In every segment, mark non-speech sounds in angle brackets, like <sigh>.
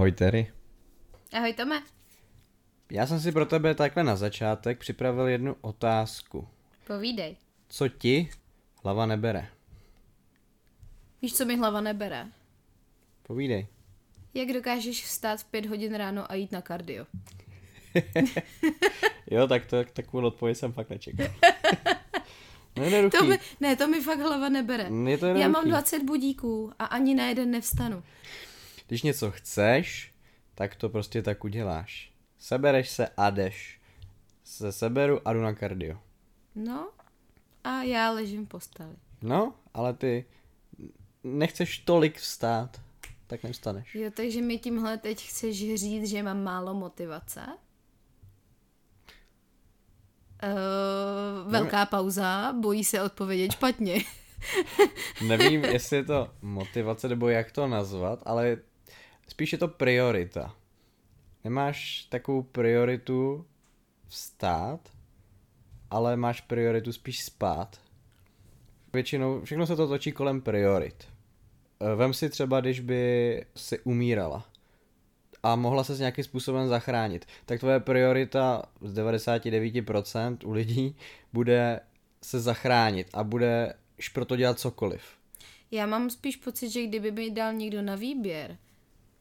Ahoj Terry. Ahoj Tome. Já jsem si pro tebe takhle na začátek připravil jednu otázku. Povídej. Co ti hlava nebere? Víš, co mi hlava nebere? Povídej. Jak dokážeš vstát v pět hodin ráno a jít na kardio? <laughs> jo, tak to, takovou odpověď jsem fakt nečekal. <laughs> No to mi, ne, to mi fakt hlava nebere. Je to Já mám 20 budíků a ani na jeden nevstanu. Když něco chceš, tak to prostě tak uděláš. Sebereš se a jdeš. Se seberu a jdu na kardio. No, a já ležím v posteli. No, ale ty nechceš tolik vstát, tak nevstaneš. Jo, takže mi tímhle teď chceš říct, že mám málo motivace? Uh, velká pauza, bojí se odpovědět špatně. <laughs> Nevím, <laughs> jestli je to motivace nebo jak to nazvat, ale spíš je to priorita. Nemáš takovou prioritu vstát, ale máš prioritu spíš spát. Většinou všechno se to točí kolem priorit. Eh, vem si třeba, když by si umírala a mohla se s nějakým způsobem zachránit, tak tvoje priorita z 99% u lidí bude se zachránit a bude pro to dělat cokoliv. Já mám spíš pocit, že kdyby mi dal někdo na výběr,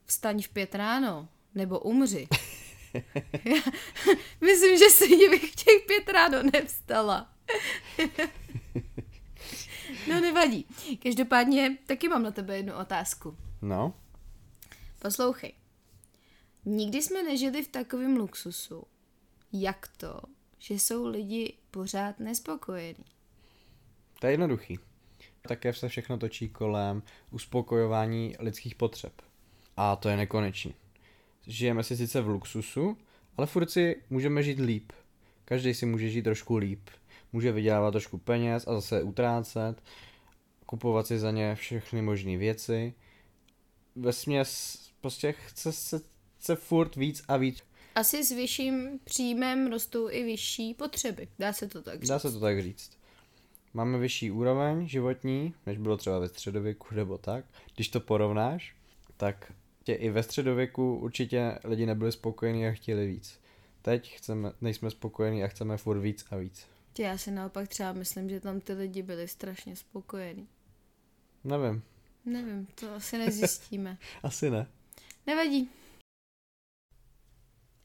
vstaň v pět ráno, nebo umři. <laughs> myslím, že si <laughs> bych v těch pět ráno nevstala. <laughs> no nevadí. Každopádně taky mám na tebe jednu otázku. No. Poslouchej. Nikdy jsme nežili v takovém luxusu. Jak to, že jsou lidi pořád nespokojení? To je jednoduchý. Také se všechno točí kolem uspokojování lidských potřeb. A to je nekonečný. Žijeme si sice v luxusu, ale furt si můžeme žít líp. Každý si může žít trošku líp. Může vydělávat trošku peněz a zase utrácet, kupovat si za ně všechny možné věci. Ve směs prostě chce se chce furt víc a víc. Asi s vyšším příjmem rostou i vyšší potřeby. Dá se to tak říct. Dá se to tak říct. Máme vyšší úroveň životní, než bylo třeba ve středověku nebo tak. Když to porovnáš, tak tě i ve středověku určitě lidi nebyli spokojení a chtěli víc. Teď chceme, nejsme spokojení a chceme furt víc a víc. Tě, já si naopak třeba myslím, že tam ty lidi byli strašně spokojení. Nevím. Nevím, to asi nezjistíme. <laughs> asi ne. Nevadí.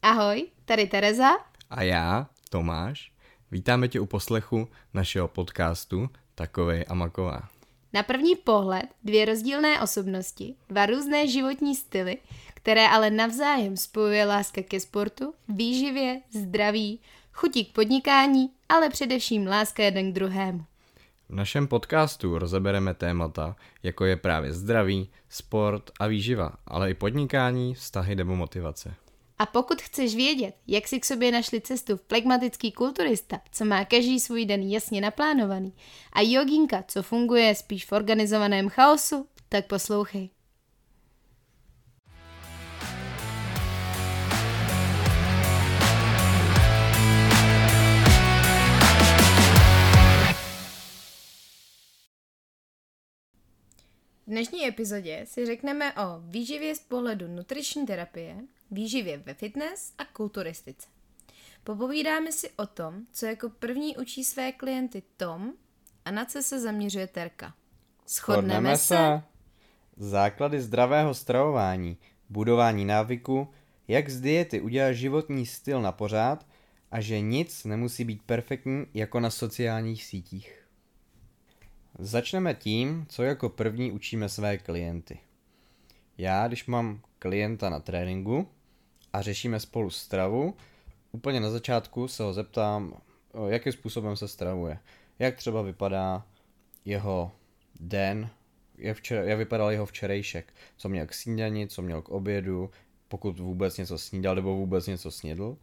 Ahoj, tady Tereza. A já, Tomáš. Vítáme tě u poslechu našeho podcastu Takovej a Maková. Na první pohled dvě rozdílné osobnosti, dva různé životní styly, které ale navzájem spojuje láska ke sportu, výživě, zdraví, chutí k podnikání, ale především láska jeden k druhému. V našem podcastu rozebereme témata, jako je právě zdraví, sport a výživa, ale i podnikání, vztahy nebo motivace. A pokud chceš vědět, jak si k sobě našli cestu v plegmatický kulturista, co má každý svůj den jasně naplánovaný, a joginka, co funguje spíš v organizovaném chaosu, tak poslouchej. V dnešní epizodě si řekneme o výživě z pohledu nutriční terapie, výživě ve fitness a kulturistice. Popovídáme si o tom, co jako první učí své klienty Tom a na co se zaměřuje Terka. Shodneme se? Základy zdravého stravování, budování návyku, jak z diety udělat životní styl na pořád a že nic nemusí být perfektní jako na sociálních sítích. Začneme tím, co jako první učíme své klienty. Já, když mám klienta na tréninku a řešíme spolu stravu, úplně na začátku se ho zeptám, jakým způsobem se stravuje. Jak třeba vypadá jeho den, jak, včera, jak vypadal jeho včerejšek, co měl k snídani, co měl k obědu, pokud vůbec něco snídal nebo vůbec něco snědl.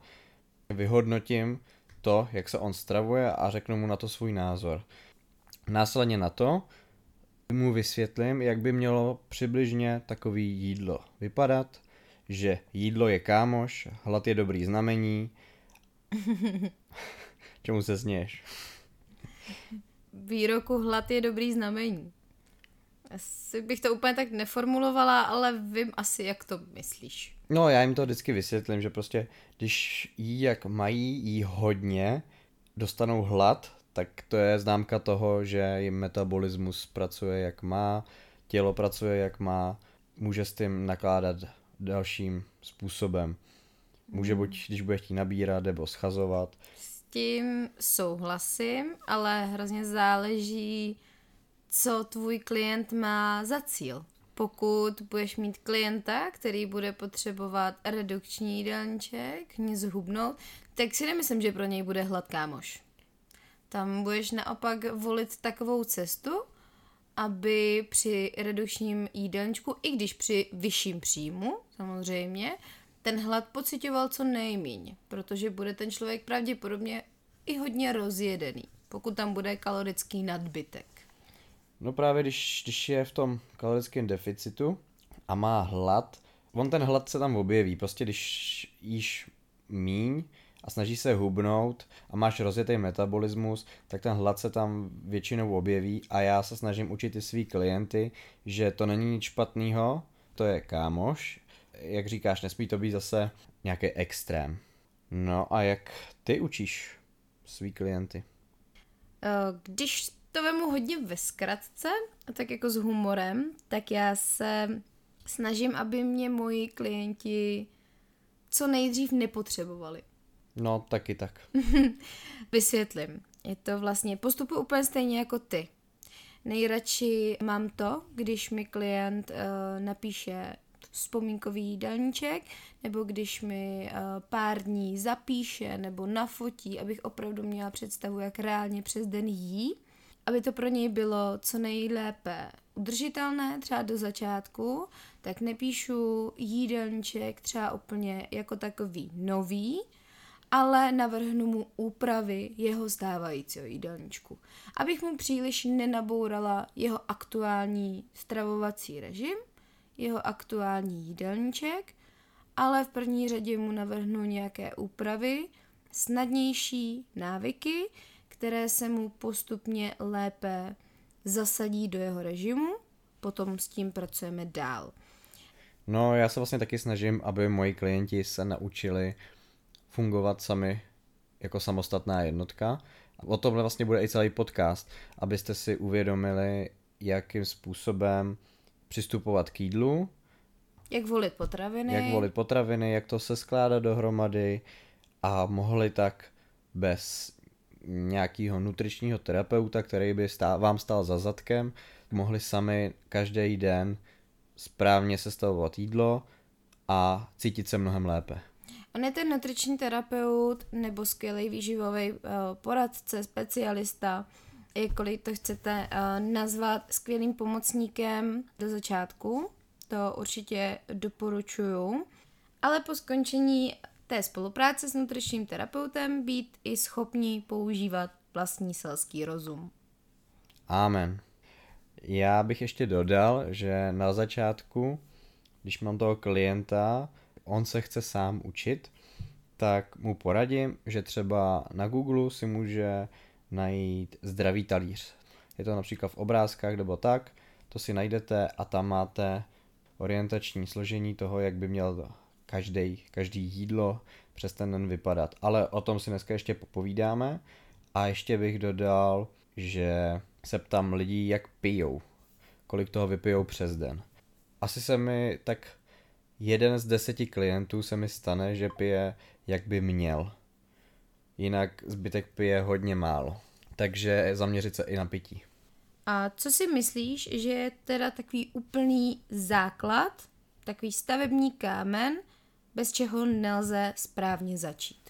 Vyhodnotím to, jak se on stravuje a řeknu mu na to svůj názor. Následně na to mu vysvětlím, jak by mělo přibližně takový jídlo vypadat, že jídlo je kámoš, hlad je dobrý znamení. <laughs> Čemu se sněš? Výroku hlad je dobrý znamení. Asi bych to úplně tak neformulovala, ale vím asi, jak to myslíš. No, já jim to vždycky vysvětlím, že prostě, když jí jak mají, jí hodně, dostanou hlad, tak to je známka toho, že jim metabolismus pracuje jak má, tělo pracuje jak má, může s tím nakládat dalším způsobem. Může buď, když bude chtít nabírat, nebo schazovat. S tím souhlasím, ale hrozně záleží, co tvůj klient má za cíl. Pokud budeš mít klienta, který bude potřebovat redukční jídelníček, nic hubnout, tak si nemyslím, že pro něj bude hlad kámoš. Tam budeš naopak volit takovou cestu, aby při redukčním jídelníčku, i když při vyšším příjmu, samozřejmě, ten hlad pocitoval co nejméně, protože bude ten člověk pravděpodobně i hodně rozjedený, pokud tam bude kalorický nadbytek. No právě když, když je v tom kalorickém deficitu a má hlad, on ten hlad se tam objeví, prostě když jíš míň a snaží se hubnout a máš rozjetý metabolismus, tak ten hlad se tam většinou objeví a já se snažím učit i svý klienty, že to není nic špatného, to je kámoš, jak říkáš, nesmí to být zase nějaký extrém. No a jak ty učíš svý klienty? Eh, když to vemu hodně ve zkratce, tak jako s humorem, tak já se snažím, aby mě moji klienti co nejdřív nepotřebovali. No, taky tak. <laughs> Vysvětlím. Je to vlastně postupu úplně stejně jako ty. Nejradši mám to, když mi klient uh, napíše vzpomínkový jídelníček, nebo když mi uh, pár dní zapíše nebo nafotí, abych opravdu měla představu, jak reálně přes den jí, aby to pro něj bylo co nejlépe udržitelné, třeba do začátku, tak nepíšu jídelníček třeba úplně jako takový nový, ale navrhnu mu úpravy jeho stávajícího jídelníčku, abych mu příliš nenabourala jeho aktuální stravovací režim, jeho aktuální jídelníček, ale v první řadě mu navrhnu nějaké úpravy, snadnější návyky, které se mu postupně lépe zasadí do jeho režimu, potom s tím pracujeme dál. No, já se vlastně taky snažím, aby moji klienti se naučili fungovat sami jako samostatná jednotka. O tomhle vlastně bude i celý podcast, abyste si uvědomili, jakým způsobem přistupovat k jídlu. Jak volit potraviny. Jak volit potraviny, jak to se skládat dohromady a mohli tak bez nějakého nutričního terapeuta, který by stál, vám stál za zadkem, mohli sami každý den správně sestavovat jídlo a cítit se mnohem lépe. On je ten nutriční terapeut nebo skvělý výživový uh, poradce, specialista, jakkoliv to chcete uh, nazvat skvělým pomocníkem do začátku. To určitě doporučuju. Ale po skončení té spolupráce s nutričním terapeutem být i schopni používat vlastní selský rozum. Amen. Já bych ještě dodal, že na začátku, když mám toho klienta, on se chce sám učit, tak mu poradím, že třeba na Google si může najít zdravý talíř. Je to například v obrázkách nebo tak, to si najdete a tam máte orientační složení toho, jak by měl každý, každý jídlo přes ten den vypadat. Ale o tom si dneska ještě popovídáme. A ještě bych dodal, že se ptám lidí, jak pijou. Kolik toho vypijou přes den. Asi se mi tak jeden z deseti klientů se mi stane, že pije, jak by měl. Jinak zbytek pije hodně málo. Takže zaměřit se i na pití. A co si myslíš, že je teda takový úplný základ, takový stavební kámen, bez čeho nelze správně začít?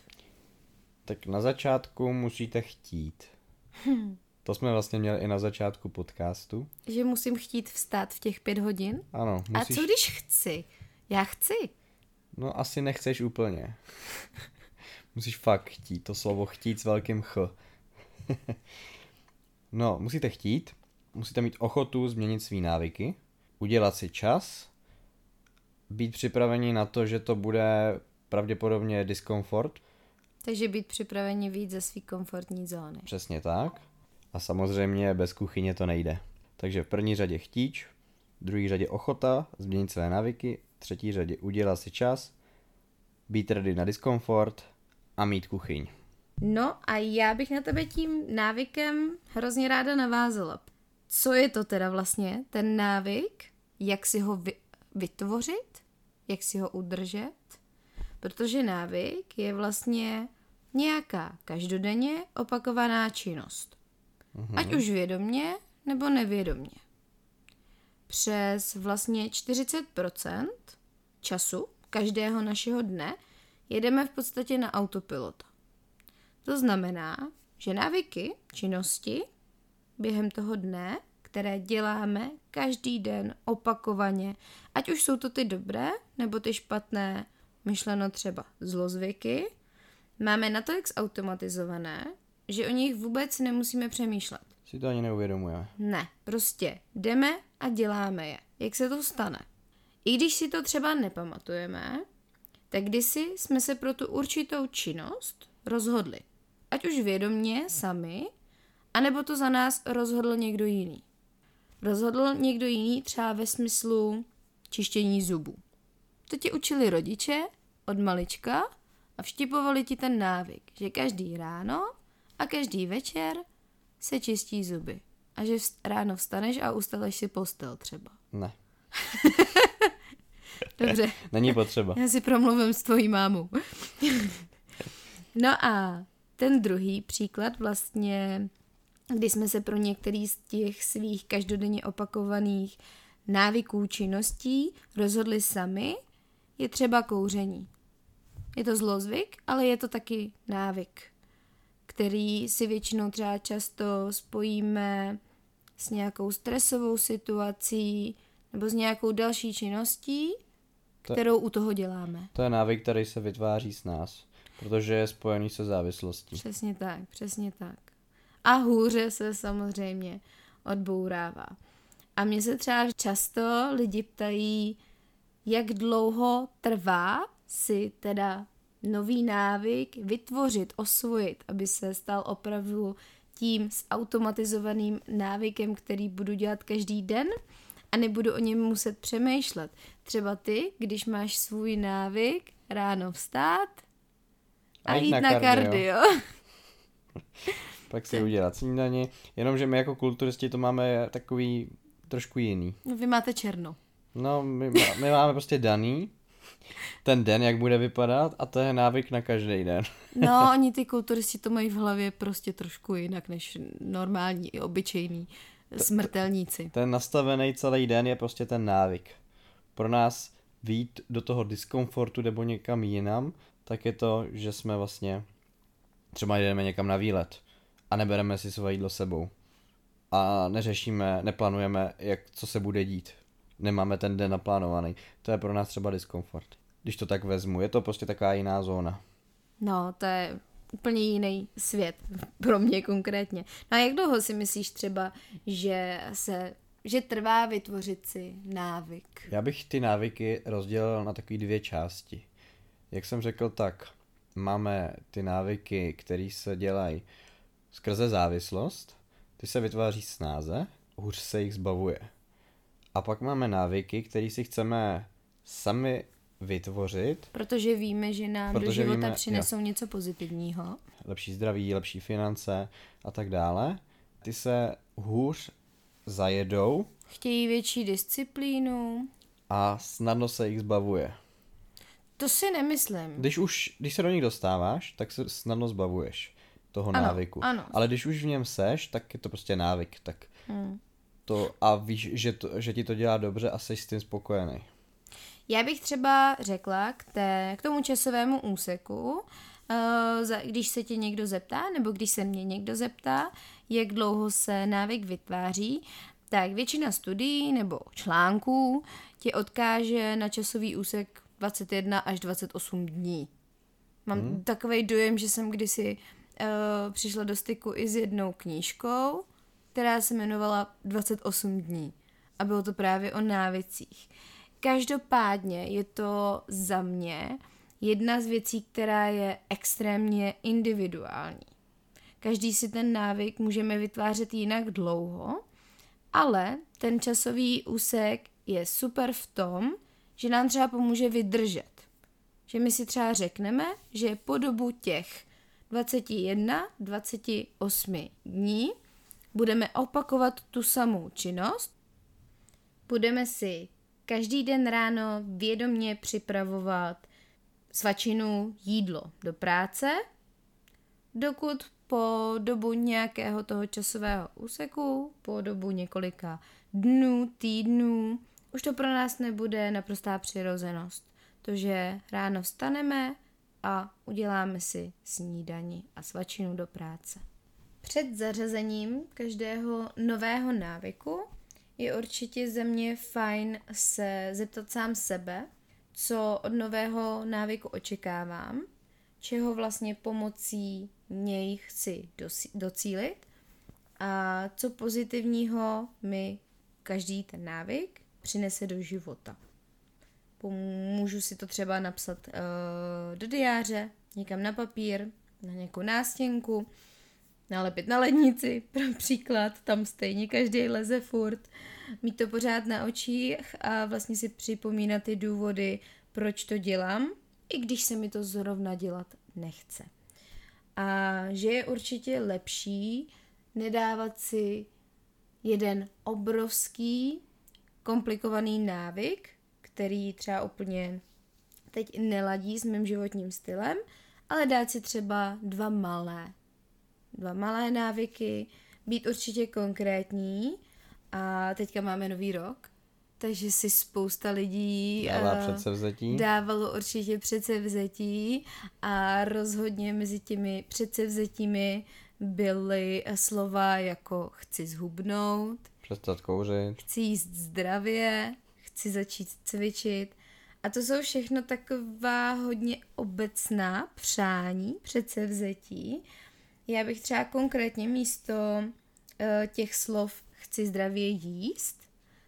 Tak na začátku musíte chtít. Hmm. <laughs> To jsme vlastně měli i na začátku podcastu. Že musím chtít vstát v těch pět hodin? Ano. Musíš... A co když chci? Já chci. No asi nechceš úplně. <laughs> Musíš fakt chtít, to slovo chtít s velkým ch. <laughs> no, musíte chtít, musíte mít ochotu změnit svý návyky, udělat si čas, být připraveni na to, že to bude pravděpodobně diskomfort. Takže být připraveni víc ze své komfortní zóny. Přesně tak. A samozřejmě bez kuchyně to nejde. Takže v první řadě chtíč, v druhé řadě ochota změnit své návyky, v třetí řadě udělat si čas, být ready na diskomfort a mít kuchyň. No a já bych na tebe tím návykem hrozně ráda navázala. Co je to teda vlastně, ten návyk? Jak si ho vy- vytvořit? Jak si ho udržet? Protože návyk je vlastně nějaká každodenně opakovaná činnost. Mm-hmm. Ať už vědomně nebo nevědomně. Přes vlastně 40% času každého našeho dne jedeme v podstatě na autopilota. To znamená, že návyky, činnosti během toho dne, které děláme každý den opakovaně, ať už jsou to ty dobré nebo ty špatné, myšleno třeba zlozvyky, máme natolik zautomatizované, že o nich vůbec nemusíme přemýšlet. Si to ani neuvědomujeme. Ne, prostě jdeme a děláme je. Jak se to stane? I když si to třeba nepamatujeme, tak kdysi jsme se pro tu určitou činnost rozhodli. Ať už vědomně sami, anebo to za nás rozhodl někdo jiný. Rozhodl někdo jiný třeba ve smyslu čištění zubů. To ti učili rodiče od malička a vštipovali ti ten návyk, že každý ráno a každý večer se čistí zuby. A že ráno vstaneš a ustaleš si postel třeba. Ne. <laughs> Dobře. <laughs> Není potřeba. Já si promluvím s tvojí mámou. no a ten druhý příklad vlastně, kdy jsme se pro některý z těch svých každodenně opakovaných návyků činností rozhodli sami, je třeba kouření. Je to zlozvyk, ale je to taky návyk, který si většinou třeba často spojíme s nějakou stresovou situací nebo s nějakou další činností, to, kterou u toho děláme. To je návyk, který se vytváří s nás, protože je spojený se závislostí. Přesně tak, přesně tak. A hůře se samozřejmě odbourává. A mě se třeba často lidi ptají, jak dlouho trvá si teda nový návyk vytvořit, osvojit, aby se stal opravdu tím automatizovaným návykem, který budu dělat každý den a nebudu o něm muset přemýšlet. Třeba ty, když máš svůj návyk ráno vstát a, a jít, na, na kardio. kardio. <laughs> Pak si udělat snídani, jenomže my jako kulturisti to máme takový trošku jiný. Vy máte černo. No, my, my máme prostě daný ten den, jak bude vypadat a to je návyk na každý den. <laughs> no, oni ty kulturisti to mají v hlavě prostě trošku jinak než normální i obyčejní smrtelníci. Ten nastavený celý den je prostě ten návyk. Pro nás vít do toho diskomfortu nebo někam jinam, tak je to, že jsme vlastně třeba jdeme někam na výlet a nebereme si své jídlo sebou. A neřešíme, neplánujeme, jak, co se bude dít. Nemáme ten den naplánovaný. To je pro nás třeba diskomfort. Když to tak vezmu, je to prostě taková jiná zóna. No, to je úplně jiný svět <laughs> pro mě konkrétně. No a jak dlouho si myslíš třeba, že se že trvá vytvořit si návyk? Já bych ty návyky rozdělil na takové dvě části. Jak jsem řekl, tak máme ty návyky, které se dělají skrze závislost, ty se vytváří snáze, hůř se jich zbavuje. A pak máme návyky, které si chceme sami vytvořit. Protože víme, že nám do života víme, přinesou jo. něco pozitivního. Lepší zdraví, lepší finance a tak dále. Ty se hůř zajedou. Chtějí větší disciplínu. A snadno se jich zbavuje. To si nemyslím. Když už, když se do nich dostáváš, tak se snadno zbavuješ toho ano, návyku. Ano. Ale když už v něm seš, tak je to prostě návyk. Tak hmm. To, a víš, že, to, že ti to dělá dobře a jsi s tím spokojený. Já bych třeba řekla k, té, k tomu časovému úseku, uh, když se tě někdo zeptá, nebo když se mě někdo zeptá, jak dlouho se návyk vytváří, tak většina studií nebo článků tě odkáže na časový úsek 21 až 28 dní. Mám hmm. takový dojem, že jsem kdysi uh, přišla do styku i s jednou knížkou, která se jmenovala 28 dní. A bylo to právě o návicích. Každopádně je to za mě jedna z věcí, která je extrémně individuální. Každý si ten návyk můžeme vytvářet jinak dlouho, ale ten časový úsek je super v tom, že nám třeba pomůže vydržet. Že my si třeba řekneme, že po dobu těch 21, 28 dní budeme opakovat tu samou činnost. Budeme si každý den ráno vědomně připravovat svačinu jídlo do práce, dokud po dobu nějakého toho časového úseku, po dobu několika dnů, týdnů, už to pro nás nebude naprostá přirozenost. To, že ráno vstaneme a uděláme si snídani a svačinu do práce. Před zařazením každého nového návyku je určitě ze mě fajn se zeptat sám sebe, co od nového návyku očekávám, čeho vlastně pomocí něj chci docílit a co pozitivního mi každý ten návyk přinese do života. Můžu si to třeba napsat uh, do diáře, někam na papír, na nějakou nástěnku, nalepit na lednici, <laughs> pro příklad, tam stejně každý leze furt, mít to pořád na očích a vlastně si připomínat ty důvody, proč to dělám, i když se mi to zrovna dělat nechce. A že je určitě lepší nedávat si jeden obrovský, komplikovaný návyk, který třeba úplně teď neladí s mým životním stylem, ale dát si třeba dva malé. Dva malé návyky, být určitě konkrétní a teďka máme nový rok, takže si spousta lidí Dává předsevzetí. dávalo určitě předsevzetí a rozhodně mezi těmi předsevzetími byly slova jako chci zhubnout, přestat kouřit, chci jíst zdravě, chci začít cvičit. A to jsou všechno taková hodně obecná přání, předsevzetí. Já bych třeba konkrétně místo uh, těch slov chci zdravě jíst,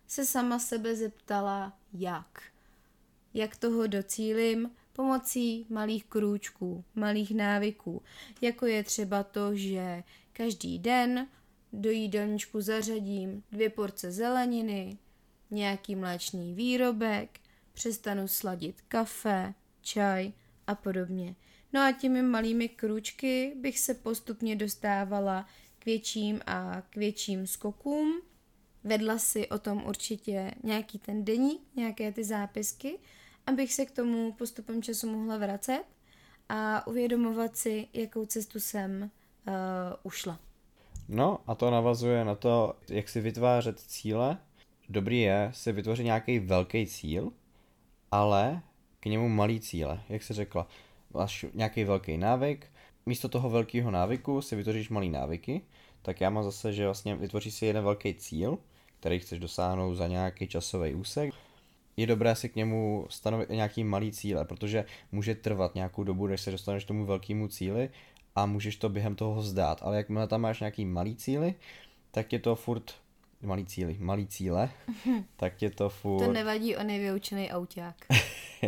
se sama sebe zeptala jak. Jak toho docílim pomocí malých krůčků, malých návyků, jako je třeba to, že každý den do jídelníčku zařadím dvě porce zeleniny, nějaký mléčný výrobek, přestanu sladit kafe, čaj a podobně. No a těmi malými krůčky bych se postupně dostávala k větším a k větším skokům. Vedla si o tom určitě nějaký ten deník, nějaké ty zápisky, abych se k tomu postupem času mohla vracet a uvědomovat si, jakou cestu jsem uh, ušla. No a to navazuje na to, jak si vytvářet cíle. Dobrý je si vytvořit nějaký velký cíl, ale k němu malý cíle. Jak se řekla, máš nějaký velký návyk, místo toho velkého návyku si vytvoříš malý návyky, tak já mám zase, že vlastně vytvoříš si jeden velký cíl, který chceš dosáhnout za nějaký časový úsek. Je dobré si k němu stanovit nějaký malý cíle, protože může trvat nějakou dobu, než se dostaneš k tomu velkému cíli a můžeš to během toho vzdát. Ale jakmile tam máš nějaký malý cíly, tak je to furt malý cíly, malý cíle, <laughs> tak je to furt... To nevadí, on je vyučený auták.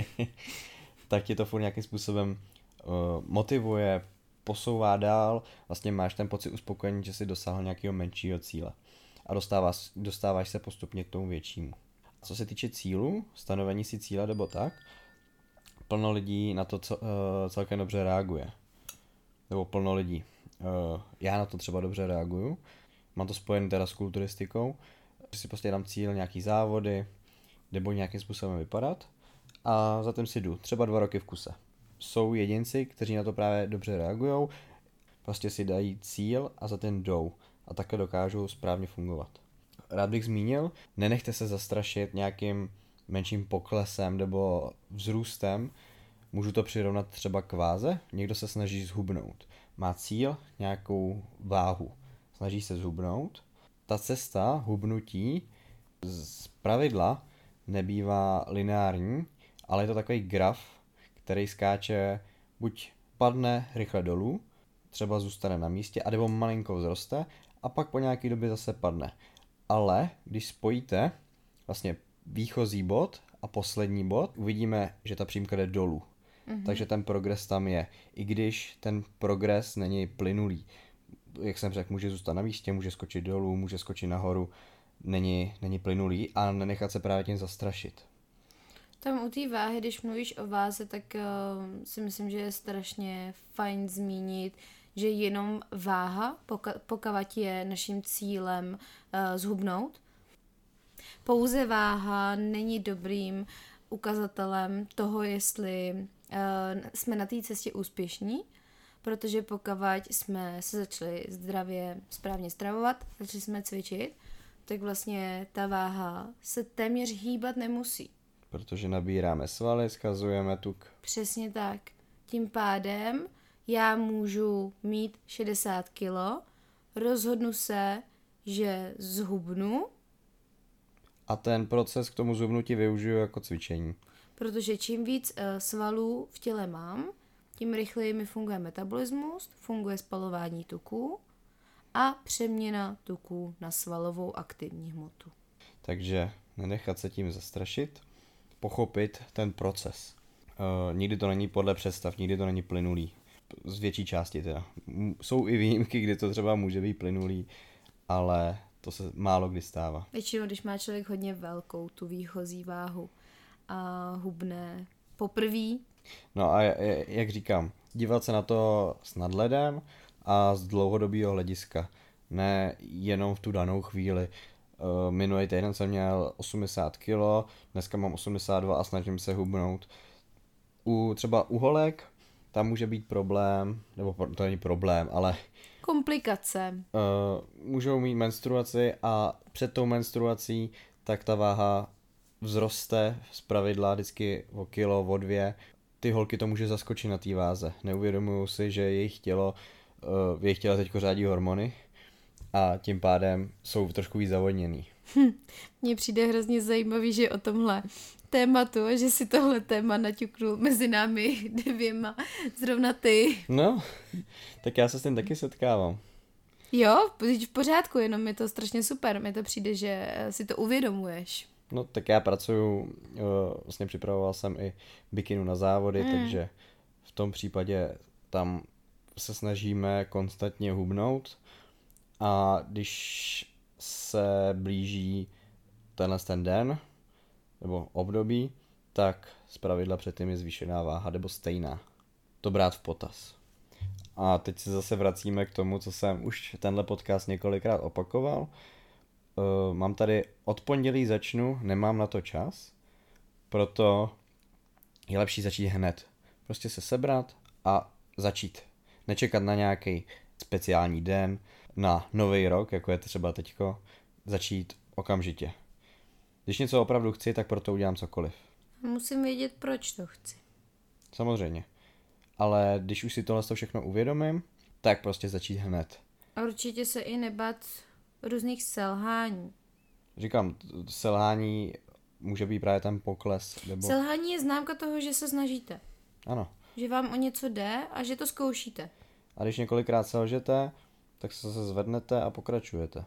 <laughs> tak je to furt nějakým způsobem uh, motivuje, posouvá dál, vlastně máš ten pocit uspokojení, že jsi dosáhl nějakého menšího cíle. A dostáváš, dostáváš se postupně k tomu většímu. A co se týče cílu, stanovení si cíle nebo tak, plno lidí na to co, uh, celkem dobře reaguje. Nebo plno lidí. Uh, já na to třeba dobře reaguju, mám to spojené teda s kulturistikou, že si prostě dám cíl nějaký závody, nebo nějakým způsobem vypadat a za tím si jdu, třeba dva roky v kuse. Jsou jedinci, kteří na to právě dobře reagují, prostě si dají cíl a za ten jdou a také dokážou správně fungovat. Rád bych zmínil, nenechte se zastrašit nějakým menším poklesem nebo vzrůstem, Můžu to přirovnat třeba k váze. Někdo se snaží zhubnout. Má cíl, nějakou váhu. Snaží se zhubnout. Ta cesta hubnutí z pravidla nebývá lineární, ale je to takový graf, který skáče buď padne rychle dolů, třeba zůstane na místě, anebo malinko vzroste a pak po nějaké době zase padne. Ale když spojíte vlastně výchozí bod a poslední bod, uvidíme, že ta přímka jde dolů. Mm-hmm. Takže ten progres tam je. I když ten progres není plynulý. Jak jsem řekl, může zůstat na místě, může skočit dolů, může skočit nahoru. není, není plynulý a nenechat se právě tím zastrašit. Tam u té váhy, když mluvíš o váze, tak uh, si myslím, že je strašně fajn zmínit, že jenom váha, poka- pokud je naším cílem uh, zhubnout, pouze váha není dobrým ukazatelem toho, jestli uh, jsme na té cestě úspěšní, protože pokud jsme se začali zdravě, správně stravovat, začali jsme cvičit, tak vlastně ta váha se téměř hýbat nemusí. Protože nabíráme svaly, skazujeme tuk. Přesně tak. Tím pádem já můžu mít 60 kilo, rozhodnu se, že zhubnu. A ten proces k tomu zhubnutí využiju jako cvičení. Protože čím víc uh, svalů v těle mám, tím rychleji mi funguje metabolismus, funguje spalování tuků a přeměna tuků na svalovou aktivní hmotu. Takže nenechat se tím zastrašit, pochopit ten proces. Uh, nikdy to není podle představ, nikdy to není plynulý. Z větší části teda. Jsou i výjimky, kdy to třeba může být plynulý, ale to se málo kdy stává. Většinou, když má člověk hodně velkou tu výchozí váhu a hubné poprvé. No a jak říkám, dívat se na to s nadhledem a z dlouhodobého hlediska, ne jenom v tu danou chvíli. Uh, minulý týden jsem měl 80 kg, dneska mám 82 a snažím se hubnout. U třeba u holek tam může být problém, nebo to není problém, ale komplikace. Uh, můžou mít menstruaci a před tou menstruací tak ta váha vzroste z pravidla vždycky o kilo, o dvě. Ty holky to může zaskočit na té váze. Neuvědomují si, že jejich tělo, uh, v jejich těle teď řádí hormony a tím pádem jsou trošku víc zavodněný. Hm, mně přijde hrozně zajímavý, že o tomhle tématu a že si tohle téma naťuknul mezi námi <laughs> dvěma, zrovna ty. No, tak já se s tím taky setkávám. Jo, v pořádku, jenom je to strašně super. Mi to přijde, že si to uvědomuješ. No tak já pracuju, eh, vlastně připravoval jsem i bikinu na závody, mm. takže v tom případě tam se snažíme konstantně hubnout a když se blíží tenhle ten den, nebo období, tak z pravidla předtím je zvýšená váha nebo stejná. To brát v potaz. A teď se zase vracíme k tomu, co jsem už tenhle podcast několikrát opakoval. Uh, mám tady od pondělí začnu, nemám na to čas, proto je lepší začít hned. Prostě se sebrat a začít. Nečekat na nějaký speciální den, na nový rok, jako je třeba teďko, začít okamžitě. Když něco opravdu chci, tak proto udělám cokoliv. Musím vědět, proč to chci. Samozřejmě. Ale když už si tohle všechno uvědomím, tak prostě začít hned. A určitě se i nebat různých selhání. Říkám, selhání může být právě ten pokles. Nebo... Selhání je známka toho, že se snažíte. Ano. Že vám o něco jde a že to zkoušíte. A když několikrát selžete, tak se zase zvednete a pokračujete.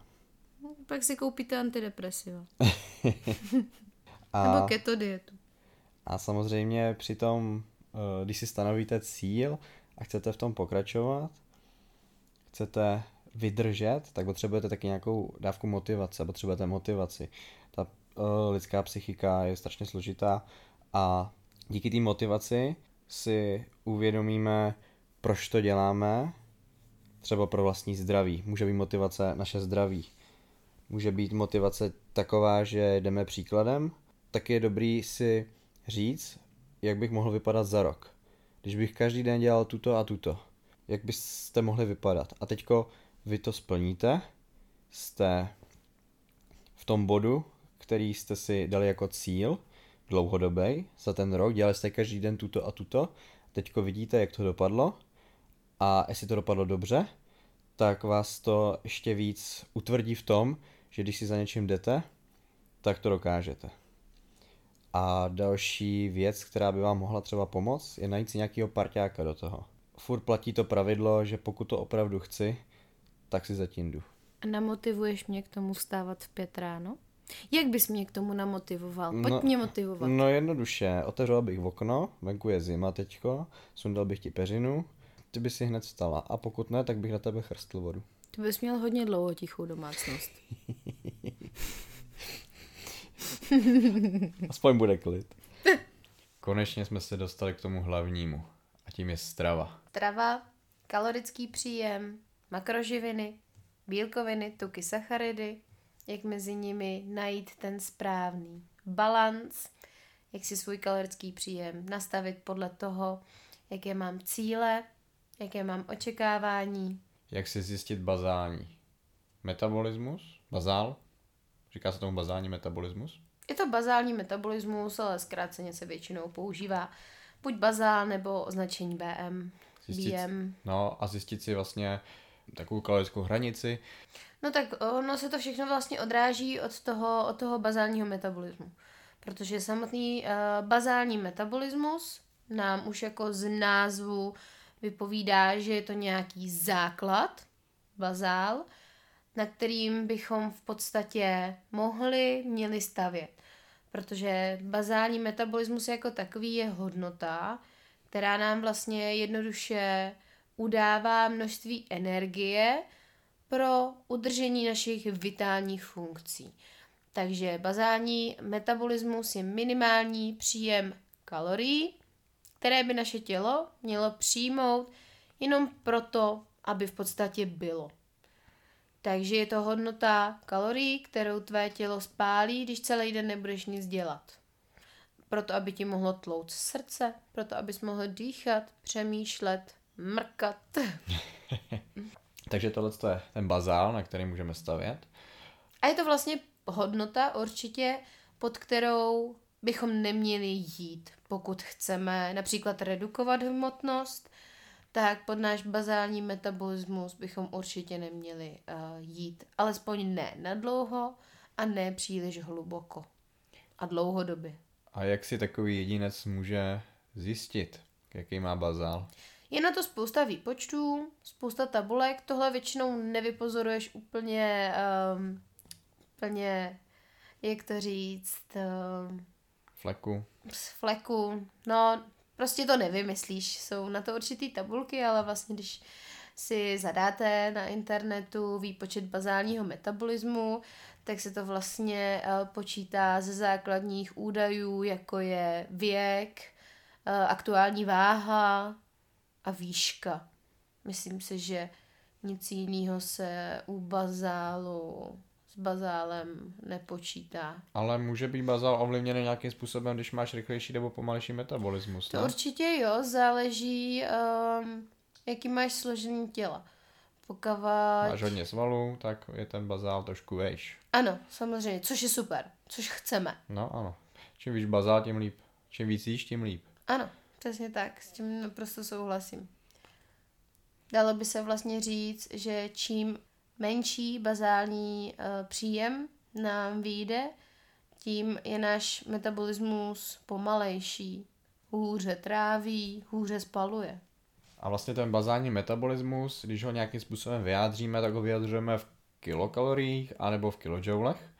Pak si koupíte antidepresiva. <laughs> a... Nebo keto dietu. A samozřejmě při tom, eh, když si stanovíte cíl a chcete v tom pokračovat, chcete vydržet, tak potřebujete taky nějakou dávku motivace, potřebujete motivaci. Ta uh, lidská psychika je strašně složitá a díky té motivaci si uvědomíme, proč to děláme, třeba pro vlastní zdraví. Může být motivace naše zdraví. Může být motivace taková, že jdeme příkladem, tak je dobrý si říct, jak bych mohl vypadat za rok. Když bych každý den dělal tuto a tuto, jak byste mohli vypadat. A teďko vy to splníte, jste v tom bodu, který jste si dali jako cíl, dlouhodobý, za ten rok, dělali jste každý den tuto a tuto, teďko vidíte, jak to dopadlo a jestli to dopadlo dobře, tak vás to ještě víc utvrdí v tom, že když si za něčím jdete, tak to dokážete. A další věc, která by vám mohla třeba pomoct, je najít si nějakého parťáka do toho. Furt platí to pravidlo, že pokud to opravdu chci, tak si zatím jdu. A namotivuješ mě k tomu vstávat v pět ráno? Jak bys mě k tomu namotivoval? Pojď no, mě motivovat. No jednoduše, otevřel bych v okno, venku je zima teďko, sundal bych ti peřinu, ty bys si hned vstala a pokud ne, tak bych na tebe chrstl vodu. Ty bys měl hodně dlouho tichou domácnost. <laughs> Aspoň bude klid. Konečně jsme se dostali k tomu hlavnímu. A tím je strava. Strava, kalorický příjem, makroživiny, bílkoviny, tuky, sacharidy, jak mezi nimi najít ten správný balans, jak si svůj kalorický příjem nastavit podle toho, jaké mám cíle, jaké mám očekávání. Jak si zjistit bazální metabolismus? Bazál? Říká se tomu bazální metabolismus? Je to bazální metabolismus, ale zkráceně se většinou používá buď bazál nebo označení BM. Zjistit, BM. No a zjistit si vlastně takovou kalorickou hranici. No tak ono se to všechno vlastně odráží od toho, od toho bazálního metabolismu. Protože samotný uh, bazální metabolismus nám už jako z názvu vypovídá, že je to nějaký základ, bazál, na kterým bychom v podstatě mohli, měli stavět. Protože bazální metabolismus jako takový je hodnota, která nám vlastně jednoduše udává množství energie pro udržení našich vitálních funkcí. Takže bazální metabolismus je minimální příjem kalorií, které by naše tělo mělo přijmout jenom proto, aby v podstatě bylo. Takže je to hodnota kalorií, kterou tvé tělo spálí, když celý den nebudeš nic dělat. Proto, aby ti mohlo tlouct srdce, proto, abys mohl dýchat, přemýšlet, mrkat. <laughs> Takže tohle je ten bazál, na který můžeme stavět. A je to vlastně hodnota určitě, pod kterou bychom neměli jít, pokud chceme například redukovat hmotnost, tak pod náš bazální metabolismus bychom určitě neměli uh, jít. Alespoň ne na dlouho a ne příliš hluboko a dlouhodobě. A jak si takový jedinec může zjistit, jaký má bazál? Je na to spousta výpočtů, spousta tabulek, tohle většinou nevypozoruješ úplně, um, úplně, jak to říct, um, fleku. Z fleku, no prostě to nevymyslíš, jsou na to určitý tabulky, ale vlastně když si zadáte na internetu výpočet bazálního metabolismu, tak se to vlastně uh, počítá ze základních údajů, jako je věk, uh, aktuální váha, a výška. Myslím si, že nic jiného se u bazálu bazálem nepočítá. Ale může být bazál ovlivněný nějakým způsobem, když máš rychlejší nebo pomalejší metabolismus, To určitě jo, záleží, um, jaký máš složení těla. Pokud... Máš hodně svalů, tak je ten bazál trošku vejš. Ano, samozřejmě, což je super, což chceme. No ano, čím víc bazál, tím líp. Čím víc jíš, tím líp. Ano, Přesně tak, s tím naprosto souhlasím. Dalo by se vlastně říct, že čím menší bazální uh, příjem nám vyjde, tím je náš metabolismus pomalejší, hůře tráví, hůře spaluje. A vlastně ten bazální metabolismus, když ho nějakým způsobem vyjádříme, tak ho vyjadřujeme v kilokaloriích anebo v kilojoulech.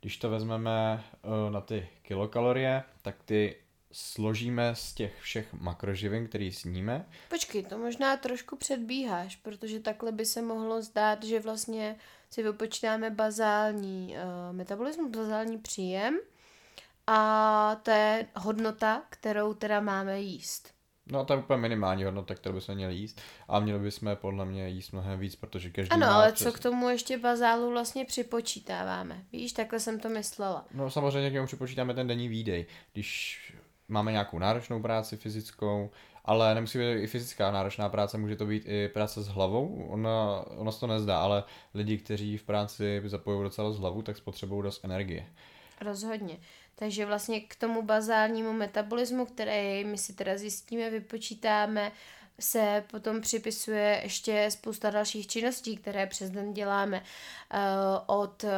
Když to vezmeme uh, na ty kilokalorie, tak ty složíme z těch všech makroživin, který sníme. Počkej, to možná trošku předbíháš, protože takhle by se mohlo zdát, že vlastně si vypočítáme bazální uh, metabolismus, bazální příjem a to je hodnota, kterou teda máme jíst. No to je úplně minimální hodnota, kterou bychom měli jíst a měli bychom podle mě jíst mnohem víc, protože každý Ano, ale přes... co k tomu ještě bazálu vlastně připočítáváme? Víš, takhle jsem to myslela. No samozřejmě k němu připočítáme ten denní výdej. Když máme nějakou náročnou práci fyzickou, ale nemusí být i fyzická náročná práce, může to být i práce s hlavou. Ona, ona se to nezdá, ale lidi, kteří v práci zapojují docela z hlavu, tak spotřebují dost energie. Rozhodně. Takže vlastně k tomu bazálnímu metabolismu, který my si teda zjistíme, vypočítáme, se potom připisuje ještě spousta dalších činností, které přes den děláme. Uh, od uh,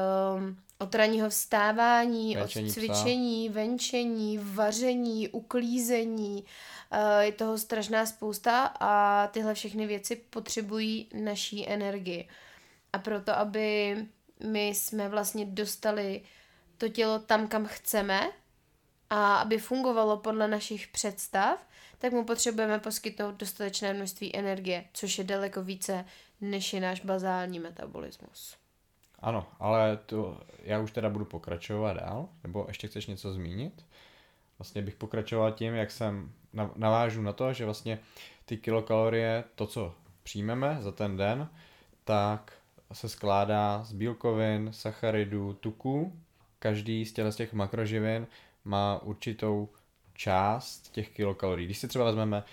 od ranního vstávání, venčení od cvičení, psa. venčení, vaření, uklízení. Eh, je toho strašná spousta a tyhle všechny věci potřebují naší energii. A proto, aby my jsme vlastně dostali to tělo tam, kam chceme a aby fungovalo podle našich představ, tak mu potřebujeme poskytnout dostatečné množství energie, což je daleko více než je náš bazální metabolismus. Ano, ale to, já už teda budu pokračovat dál, nebo ještě chceš něco zmínit? Vlastně bych pokračoval tím, jak jsem navážu na to, že vlastně ty kilokalorie, to, co přijmeme za ten den, tak se skládá z bílkovin, sacharidů, tuků. Každý z těch, z těch makroživin má určitou část těch kilokalorií. Když si třeba vezmeme,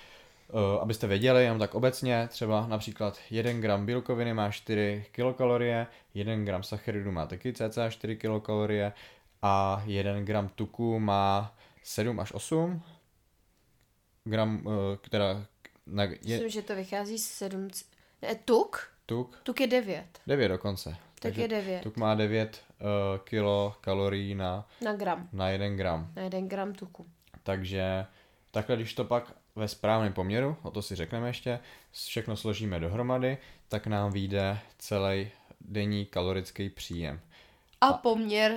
abyste věděli, jenom tak obecně, třeba například 1 gram bílkoviny má 4 kilokalorie, 1 gram sacharidu má taky cca 4 kilokalorie a 1 gram tuku má 7 až 8 gram, která... Na, je... Myslím, že to vychází z 7... Ne, tuk? Tuk. Tuk je 9. 9 dokonce. Tak je 9. Tuk má 9 uh, kilo kalorií na... Na gram. Na 1 gram. Na 1 gram tuku. Takže takhle, když to pak ve správném poměru, o to si řekneme ještě, všechno složíme dohromady, tak nám vyjde celý denní kalorický příjem. A, a poměr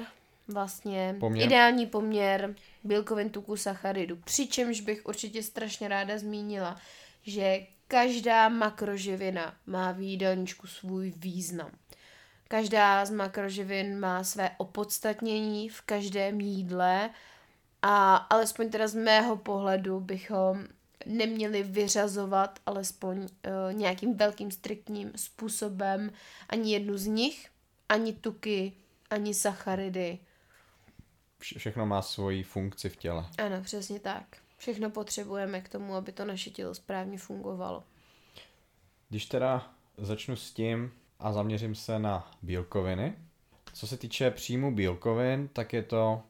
vlastně, poměr? ideální poměr bílkovin, tuku, sacharidu. Přičemž bych určitě strašně ráda zmínila, že každá makroživina má v jídelníčku svůj význam. Každá z makroživin má své opodstatnění v každém jídle a alespoň teda z mého pohledu bychom neměli vyřazovat alespoň uh, nějakým velkým striktním způsobem ani jednu z nich, ani tuky, ani sacharidy. Vše, všechno má svoji funkci v těle. Ano, přesně tak. Všechno potřebujeme k tomu, aby to naše tělo správně fungovalo. Když teda začnu s tím a zaměřím se na bílkoviny. Co se týče příjmu bílkovin, tak je to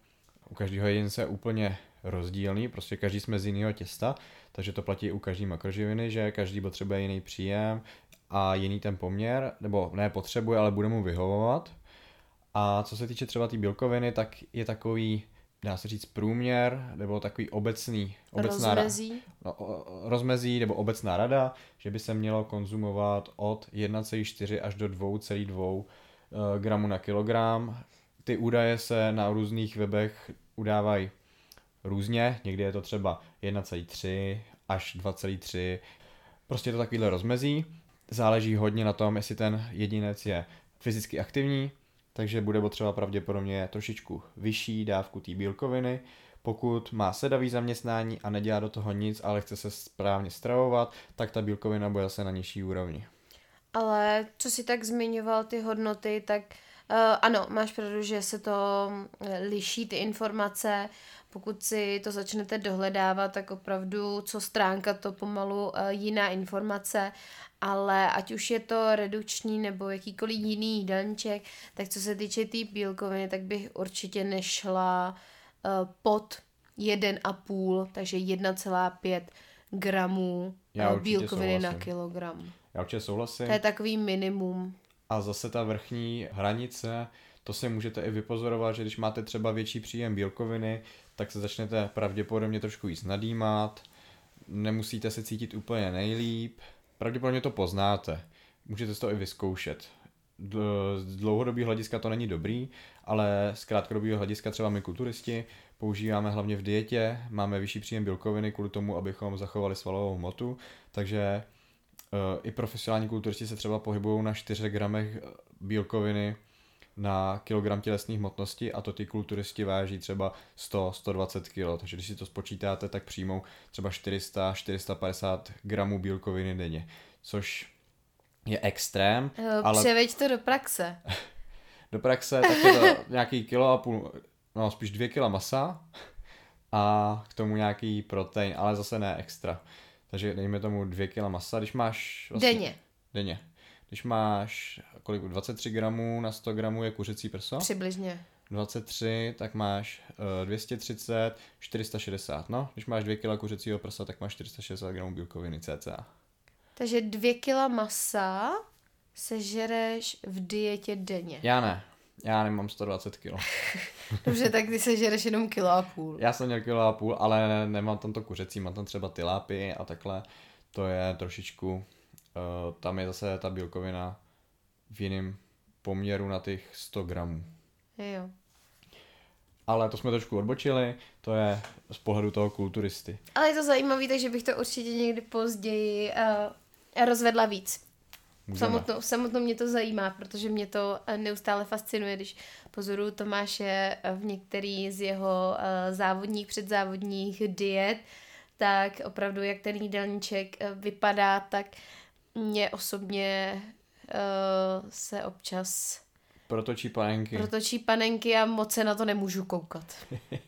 u každého jedince úplně rozdílný, prostě každý jsme z jiného těsta, takže to platí u každý makroživiny, že každý potřebuje jiný příjem a jiný ten poměr, nebo ne potřebuje, ale bude mu vyhovovat. A co se týče třeba té tý bílkoviny, tak je takový, dá se říct, průměr, nebo takový obecný, obecná rozmezí. no, rozmezí nebo obecná rada, že by se mělo konzumovat od 1,4 až do 2,2 eh, gramů na kilogram. Ty údaje se na různých webech udávají různě, někdy je to třeba 1,3 až 2,3, prostě to takovýhle rozmezí. Záleží hodně na tom, jestli ten jedinec je fyzicky aktivní, takže bude potřeba pravděpodobně trošičku vyšší dávku té bílkoviny. Pokud má sedavý zaměstnání a nedělá do toho nic, ale chce se správně stravovat, tak ta bílkovina bude zase na nižší úrovni. Ale co si tak zmiňoval ty hodnoty, tak uh, ano, máš pravdu, že se to eh, liší ty informace. Pokud si to začnete dohledávat, tak opravdu co stránka to pomalu uh, jiná informace ale ať už je to redukční nebo jakýkoliv jiný jídelníček, tak co se týče té tý bílkoviny, tak bych určitě nešla uh, pod 1,5, takže 1,5 gramů Já bílkoviny souhlasím. na kilogram. Já určitě souhlasím. To je takový minimum. A zase ta vrchní hranice, to si můžete i vypozorovat, že když máte třeba větší příjem bílkoviny, tak se začnete pravděpodobně trošku jíst nadýmat, nemusíte se cítit úplně nejlíp, pravděpodobně to poznáte. Můžete to i vyzkoušet. Z dlouhodobého hlediska to není dobrý, ale z krátkodobého hlediska třeba my kulturisti používáme hlavně v dietě, máme vyšší příjem bílkoviny kvůli tomu, abychom zachovali svalovou hmotu, takže uh, i profesionální kulturisti se třeba pohybují na 4 gramech bílkoviny na kilogram tělesné hmotnosti a to ty kulturisti váží třeba 100-120 kg. Takže když si to spočítáte, tak přijmou třeba 400-450 gramů bílkoviny denně, což je extrém. Eh, ale... Převeď to do praxe. <laughs> do praxe tak je to <laughs> nějaký kilo a půl, no spíš dvě kila masa a k tomu nějaký protein, ale zase ne extra. Takže dejme tomu dvě kila masa, když máš... Vlastně, denně. Denně. Když máš kolik, 23 gramů na 100 gramů je kuřecí prso? Přibližně. 23, tak máš uh, 230, 460, no. Když máš 2 kg kuřecího prsa, tak máš 460 gramů bílkoviny cca. Takže 2 kg masa sežereš v dietě denně. Já ne. Já nemám 120 kg. <laughs> Dobře, tak ty sežereš jenom kilo a půl. Já jsem měl kilo a půl, ale nemám tam to kuřecí, mám tam třeba tylápy a takhle. To je trošičku Uh, tam je zase ta bílkovina v jiném poměru na těch 100 gramů. Jo. Ale to jsme trošku odbočili, to je z pohledu toho kulturisty. Ale je to zajímavé, takže bych to určitě někdy později uh, rozvedla víc. Samotnou, samotnou mě to zajímá, protože mě to eh, neustále fascinuje, když pozoruju Tomáše eh, v některý z jeho uh, závodních, předzávodních diet, tak opravdu, jak ten jídelníček vypadá, tak mě osobně uh, se občas protočí panenky. Protočí panenky a moc se na to nemůžu koukat.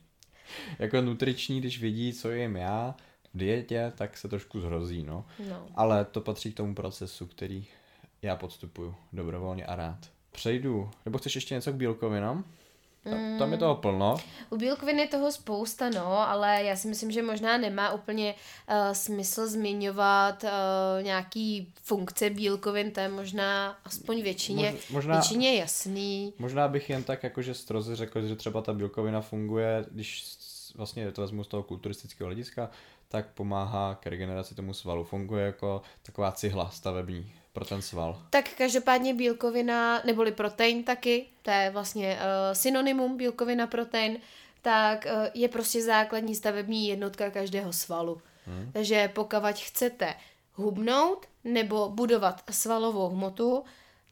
<laughs> jako nutriční, když vidí, co jim já v dietě, tak se trošku zhrozí, no. no. Ale to patří k tomu procesu, který já podstupuju dobrovolně a rád. Přejdu, nebo chceš ještě něco k bílkovinám? Mm. Tam je toho plno. U bílkovin je toho spousta, no, ale já si myslím, že možná nemá úplně uh, smysl zmiňovat uh, nějaký funkce bílkovin, to je možná aspoň většině, Mož, možná, většině jasný. Možná bych jen tak jakože stroze řekl, že třeba ta bílkovina funguje, když vlastně to vezmu z toho kulturistického hlediska, tak pomáhá k regeneraci tomu svalu. Funguje jako taková cihla stavební pro ten sval. Tak každopádně bílkovina, neboli protein taky, to je vlastně uh, synonymum bílkovina protein, tak uh, je prostě základní stavební jednotka každého svalu. Hmm. Takže pokud chcete hubnout nebo budovat svalovou hmotu,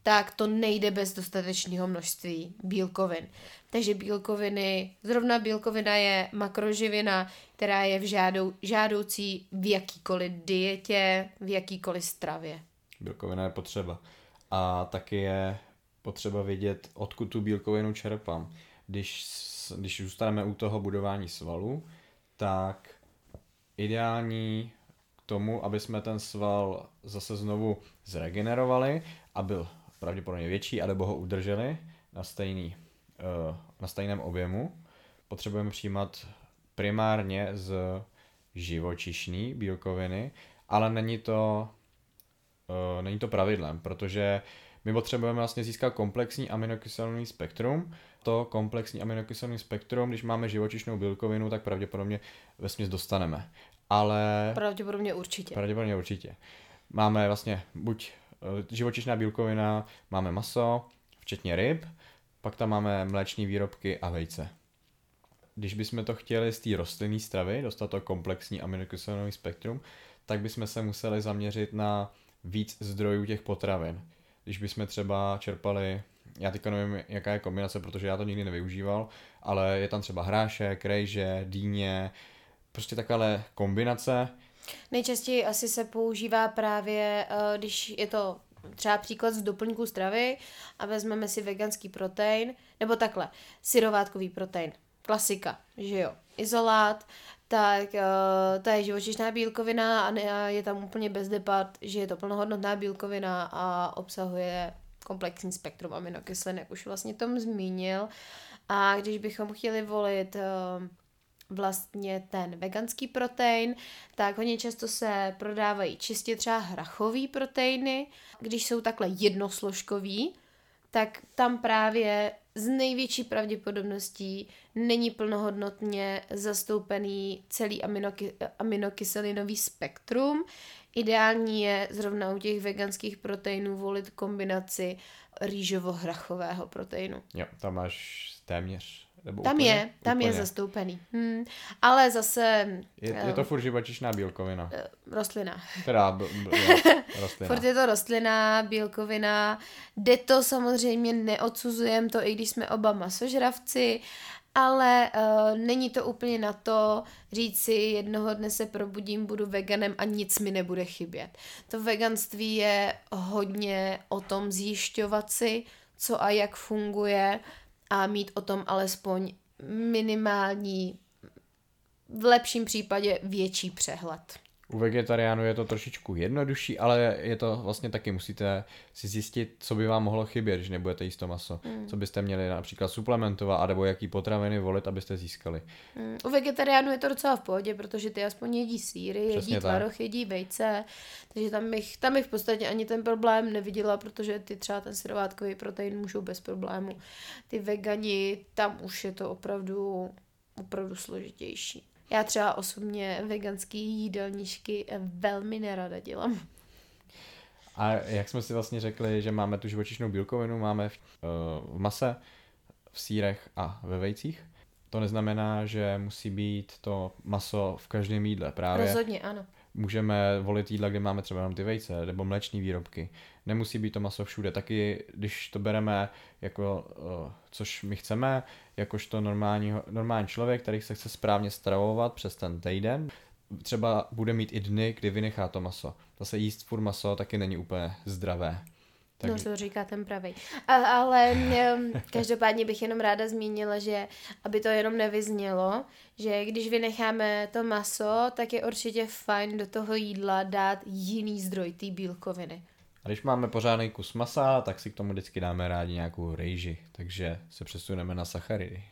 tak to nejde bez dostatečného množství bílkovin. Takže bílkoviny, zrovna bílkovina je makroživina, která je v žádou, žádoucí v jakýkoliv dietě, v jakýkoliv stravě. Bílkovina je potřeba. A taky je potřeba vědět, odkud tu bílkovinu čerpám. Když, když zůstaneme u toho budování svalu, tak ideální k tomu, aby jsme ten sval zase znovu zregenerovali a byl pravděpodobně větší, anebo ho udrželi na, stejný, eh, na stejném objemu, potřebujeme přijímat primárně z živočišní bílkoviny, ale není to není to pravidlem, protože my potřebujeme vlastně získat komplexní aminokyselinový spektrum. To komplexní aminokyselinový spektrum, když máme živočišnou bílkovinu, tak pravděpodobně ve směs dostaneme. Ale... Pravděpodobně určitě. Pravděpodobně určitě. Máme vlastně buď uh, živočišná bílkovina, máme maso, včetně ryb, pak tam máme mléční výrobky a vejce. Když bychom to chtěli z té rostlinné stravy, dostat to komplexní aminokyselinový spektrum, tak bychom se museli zaměřit na víc zdrojů těch potravin. Když bychom třeba čerpali, já teďka nevím, jaká je kombinace, protože já to nikdy nevyužíval, ale je tam třeba hrášek, rejže, dýně, prostě takovéhle kombinace. Nejčastěji asi se používá právě, eh, když je to třeba příklad z doplňku stravy a vezmeme si veganský protein, nebo takhle, syrovátkový protein, klasika, že jo, izolát, tak uh, to je živočišná bílkovina a, ne, a je tam úplně bez debat, že je to plnohodnotná bílkovina a obsahuje komplexní spektrum aminokyselin, jak už vlastně Tom zmínil. A když bychom chtěli volit uh, vlastně ten veganský protein, tak hodně často se prodávají čistě třeba hrachový proteiny, když jsou takhle jednosložkový, tak tam právě z největší pravděpodobností není plnohodnotně zastoupený celý aminoky, aminokyselinový spektrum. Ideální je zrovna u těch veganských proteinů volit kombinaci rýžovo-hrachového proteinu. Jo, tam máš téměř nebo tam úplně, je, tam úplně. je zastoupený. Hmm. Ale zase... Je, je to eh, furt živočišná bílkovina. Eh, rostlina. Teda b, b, <laughs> rostlina. furt je to rostlina, bílkovina. Jde to samozřejmě, neodsuzujeme to, i když jsme oba masožravci, ale uh, není to úplně na to říct si jednoho dne se probudím, budu veganem a nic mi nebude chybět. To veganství je hodně o tom zjišťovat si, co a jak funguje, a mít o tom alespoň minimální, v lepším případě větší přehled. U vegetariánů je to trošičku jednodušší, ale je to vlastně taky musíte si zjistit, co by vám mohlo chybět, když nebudete jíst to maso. Mm. Co byste měli například suplementovat, anebo jaký potraviny volit, abyste získali. Mm. U vegetariánů je to docela v pohodě, protože ty aspoň jedí síry, jedí tvaroh, jedí vejce, takže tam bych, tam bych v podstatě ani ten problém neviděla, protože ty třeba ten syrovátkový protein můžou bez problému. Ty vegani, tam už je to opravdu, opravdu složitější. Já třeba osobně veganský jídelníčky velmi nerada dělám. A jak jsme si vlastně řekli, že máme tu živočišnou bílkovinu, máme v, uh, v mase, v sírech a ve vejcích, to neznamená, že musí být to maso v každém jídle. Právě Rozhodně, ano. Můžeme volit jídla, kde máme třeba jenom ty vejce nebo mléční výrobky. Nemusí být to maso všude. Taky, když to bereme jako, uh, což my chceme, jakožto normální, normální člověk, který se chce správně stravovat přes ten týden, třeba bude mít i dny, kdy vynechá to maso. Zase jíst furt maso taky není úplně zdravé. Tak... No, to říká ten pravý. ale <laughs> každopádně bych jenom ráda zmínila, že aby to jenom nevyznělo, že když vynecháme to maso, tak je určitě fajn do toho jídla dát jiný zdroj té bílkoviny. A když máme pořádný kus masa, tak si k tomu vždycky dáme rádi nějakou rejži, takže se přesuneme na sacharidy.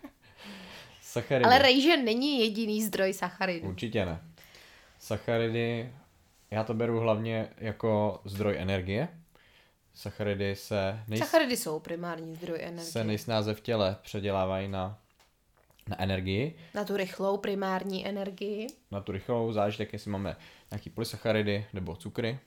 <laughs> sacharidy. Ale rejže není jediný zdroj sacharidů. Určitě ne. Sacharidy, já to beru hlavně jako zdroj energie, Sacharidy se... Nejs... Sacharidy jsou primární zdroj energie. Se nejsnáze v těle předělávají na, na energii. Na tu rychlou primární energii. Na tu rychlou, záleží tak, jestli máme nějaký polysacharidy nebo cukry.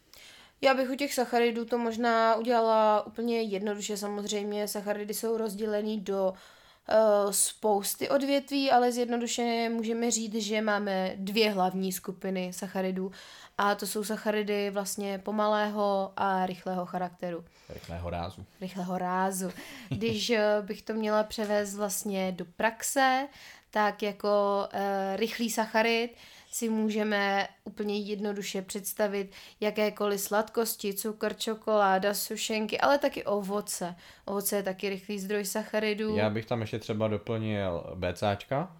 Já bych u těch sacharidů to možná udělala úplně jednoduše. Samozřejmě sacharidy jsou rozdělený do uh, spousty odvětví, ale zjednodušeně můžeme říct, že máme dvě hlavní skupiny sacharidů. A to jsou sacharidy vlastně pomalého a rychlého charakteru. Rychlého rázu. Rychlého rázu. <laughs> Když eh, bych to měla převést vlastně do praxe, tak jako uh, rychlý sacharid si můžeme úplně jednoduše představit jakékoliv sladkosti, cukr, čokoláda, sušenky, ale taky ovoce. Ovoce je taky rychlý zdroj sacharidů. Já bych tam ještě třeba doplnil BCAčka.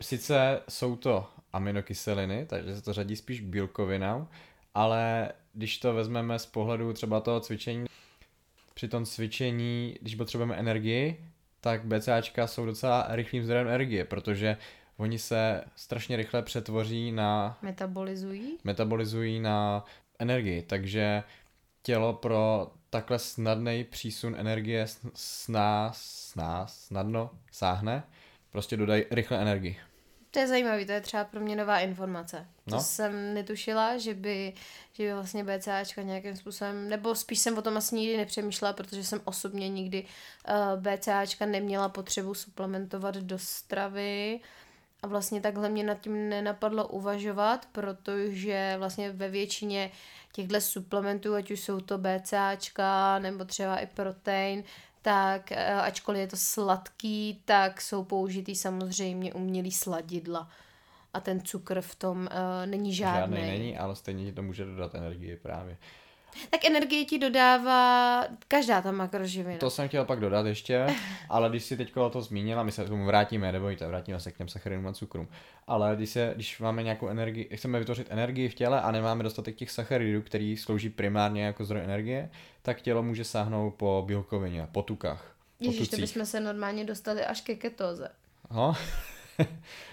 Sice jsou to aminokyseliny, takže se to řadí spíš k bílkovinám, ale když to vezmeme z pohledu třeba toho cvičení, při tom cvičení, když potřebujeme energii, tak BCAčka jsou docela rychlým zdrojem energie, protože oni se strašně rychle přetvoří na... Metabolizují? Metabolizují na energii, takže tělo pro takhle snadný přísun energie sná, sná, snadno sáhne, prostě dodají rychle energii. To je zajímavé, to je třeba pro mě nová informace. No. To jsem netušila, že by, že by vlastně BCAčka nějakým způsobem, nebo spíš jsem o tom asi nikdy nepřemýšlela, protože jsem osobně nikdy uh, BCAčka neměla potřebu suplementovat do stravy a vlastně takhle mě nad tím nenapadlo uvažovat, protože vlastně ve většině těchto suplementů, ať už jsou to BCAčka nebo třeba i protein, tak eh, ačkoliv je to sladký, tak jsou použitý samozřejmě umělý sladidla. A ten cukr v tom uh, není žádný. Žádný není, ale stejně ti to může dodat energii právě. Tak energie ti dodává každá ta makroživina. To jsem chtěl pak dodat ještě, <laughs> ale když si teď to zmínila, my se k tomu vrátíme, nebojte, vrátíme se k těm sacharidům a cukrům. Ale když, se, když máme nějakou energii, chceme vytvořit energii v těle a nemáme dostatek těch sacharidů, který slouží primárně jako zdroj energie, tak tělo může sáhnout po bílkovině, po tukách. Ježíš, to bychom se normálně dostali až ke ketóze. Ho?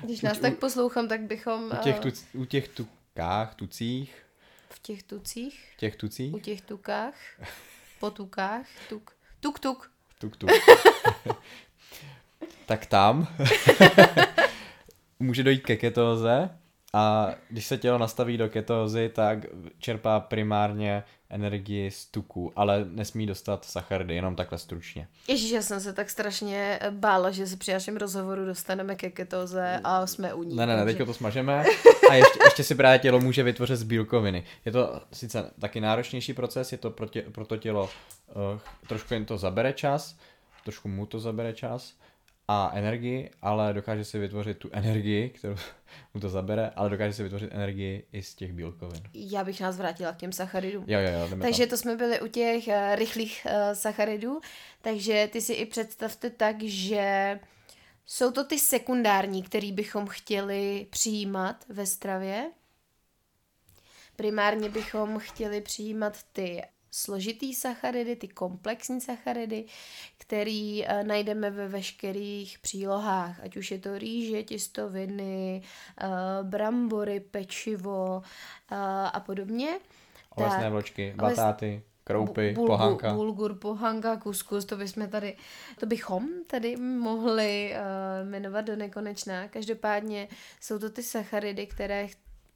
Když nás u, tak poslouchám, tak bychom... U těch, eh, tu, u těch tukách, tucích, v těch tucích. V těch tucích? U těch tukách. <laughs> Po tukách. Tuk. Tuk, tuk. Tuk, tuk. <laughs> tak tam <laughs> může dojít ke ketóze a když se tělo nastaví do ketózy, tak čerpá primárně energii z tuku, ale nesmí dostat sacharidy, jenom takhle stručně. Ježíš, já jsem se tak strašně bála, že se při našem rozhovoru dostaneme ke ketóze a jsme u ní. Ne, ne, ne, teďka to smažeme a ještě, ještě si právě tělo může vytvořit z bílkoviny. Je to sice taky náročnější proces, je to pro, tě, pro to tělo, uh, trošku jen to zabere čas, trošku mu to zabere čas, a energii, ale dokáže si vytvořit tu energii, kterou <laughs> mu to zabere, ale dokáže si vytvořit energii i z těch bílkovin. Já bych nás vrátila k těm sacharidům. Jo, jo, jo. Takže tam. to jsme byli u těch uh, rychlých uh, sacharidů, takže ty si i představte tak, že jsou to ty sekundární, který bychom chtěli přijímat ve stravě. Primárně bychom chtěli přijímat ty složitý sacharidy, ty komplexní sacharidy, který uh, najdeme ve veškerých přílohách, ať už je to rýže, těstoviny, uh, brambory, pečivo uh, a podobně. Ovesné vločky, batáty. Kroupy, bulgur, pohanka. Bulgur, pohanka, kuskus, to bychom tady, to bychom tady mohli uh, jmenovat do nekonečna. Každopádně jsou to ty sacharidy, které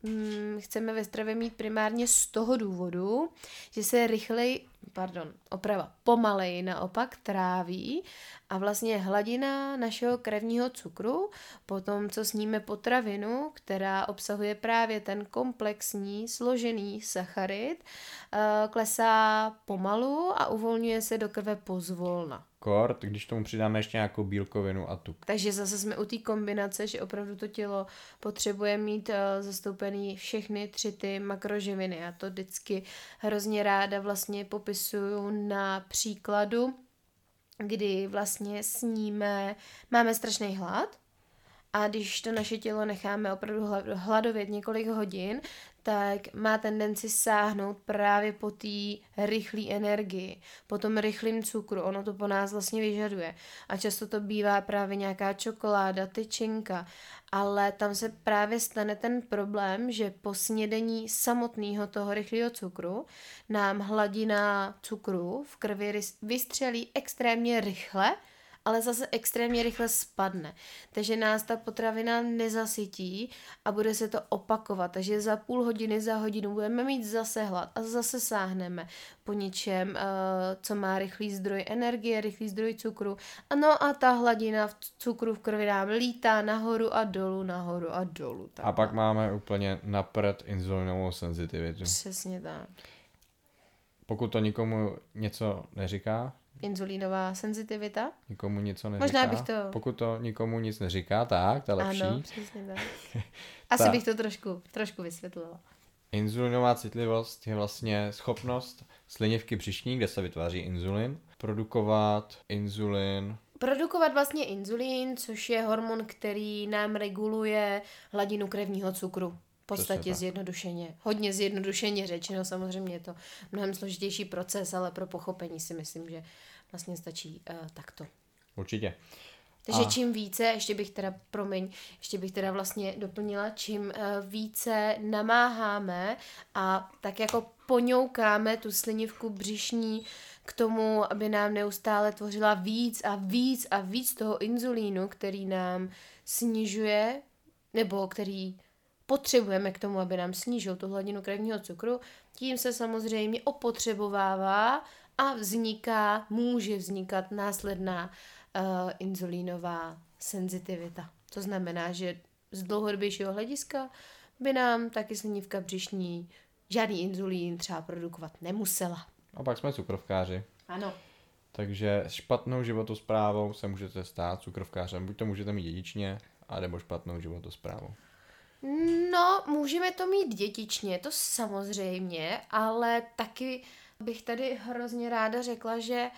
hm, chceme ve stravě mít primárně z toho důvodu, že se rychleji pardon, oprava, pomaleji naopak tráví a vlastně hladina našeho krevního cukru, po tom, co sníme potravinu, která obsahuje právě ten komplexní, složený sacharid, eh, klesá pomalu a uvolňuje se do krve pozvolna kort, když tomu přidáme ještě nějakou bílkovinu a tuk. Takže zase jsme u té kombinace, že opravdu to tělo potřebuje mít uh, zastoupený všechny tři ty makroživiny. Já to vždycky hrozně ráda vlastně popisuju na příkladu, kdy vlastně sníme, máme strašný hlad, a když to naše tělo necháme opravdu hladovět několik hodin, tak má tendenci sáhnout právě po té rychlé energii, po tom rychlém cukru. Ono to po nás vlastně vyžaduje. A často to bývá právě nějaká čokoláda, tyčinka, ale tam se právě stane ten problém, že po snědení samotného toho rychlého cukru nám hladina cukru v krvi vystřelí extrémně rychle, ale zase extrémně rychle spadne. Takže nás ta potravina nezasytí a bude se to opakovat. Takže za půl hodiny, za hodinu budeme mít zase hlad a zase sáhneme po něčem, eh, co má rychlý zdroj energie, rychlý zdroj cukru. No a ta hladina v cukru v krvi nám lítá nahoru a dolů, nahoru a dolů. Tak. A pak máme úplně napřed inzulinovou senzitivitu. Přesně tak. Pokud to nikomu něco neříká, inzulínová senzitivita. Nikomu něco neříká. Možná bych to... Pokud to nikomu nic neříká, tak to je lepší. Ano, přesně tak. <laughs> Asi Ta... bych to trošku, trošku vysvětlila. Inzulinová citlivost je vlastně schopnost slinivky břišní, kde se vytváří inzulin, produkovat inzulin produkovat vlastně inzulín, což je hormon, který nám reguluje hladinu krevního cukru podstatě zjednodušeně. Hodně zjednodušeně řečeno, samozřejmě je to mnohem složitější proces, ale pro pochopení si myslím, že vlastně stačí uh, takto. Určitě. Takže a... čím více, ještě bych teda, promiň, ještě bych teda vlastně doplnila, čím uh, více namáháme a tak jako poňoukáme tu slinivku břišní k tomu, aby nám neustále tvořila víc a víc a víc toho inzulínu, který nám snižuje, nebo který potřebujeme k tomu, aby nám snížil tu hladinu krevního cukru, tím se samozřejmě opotřebovává a vzniká, může vznikat následná uh, inzulínová senzitivita. To znamená, že z dlouhodobějšího hlediska by nám taky slinivka břišní žádný inzulín třeba produkovat nemusela. A pak jsme cukrovkáři. Ano. Takže špatnou životosprávou se můžete stát cukrovkářem. Buď to můžete mít dědičně, anebo špatnou životosprávou. No, můžeme to mít dětičně, to samozřejmě, ale taky bych tady hrozně ráda řekla, že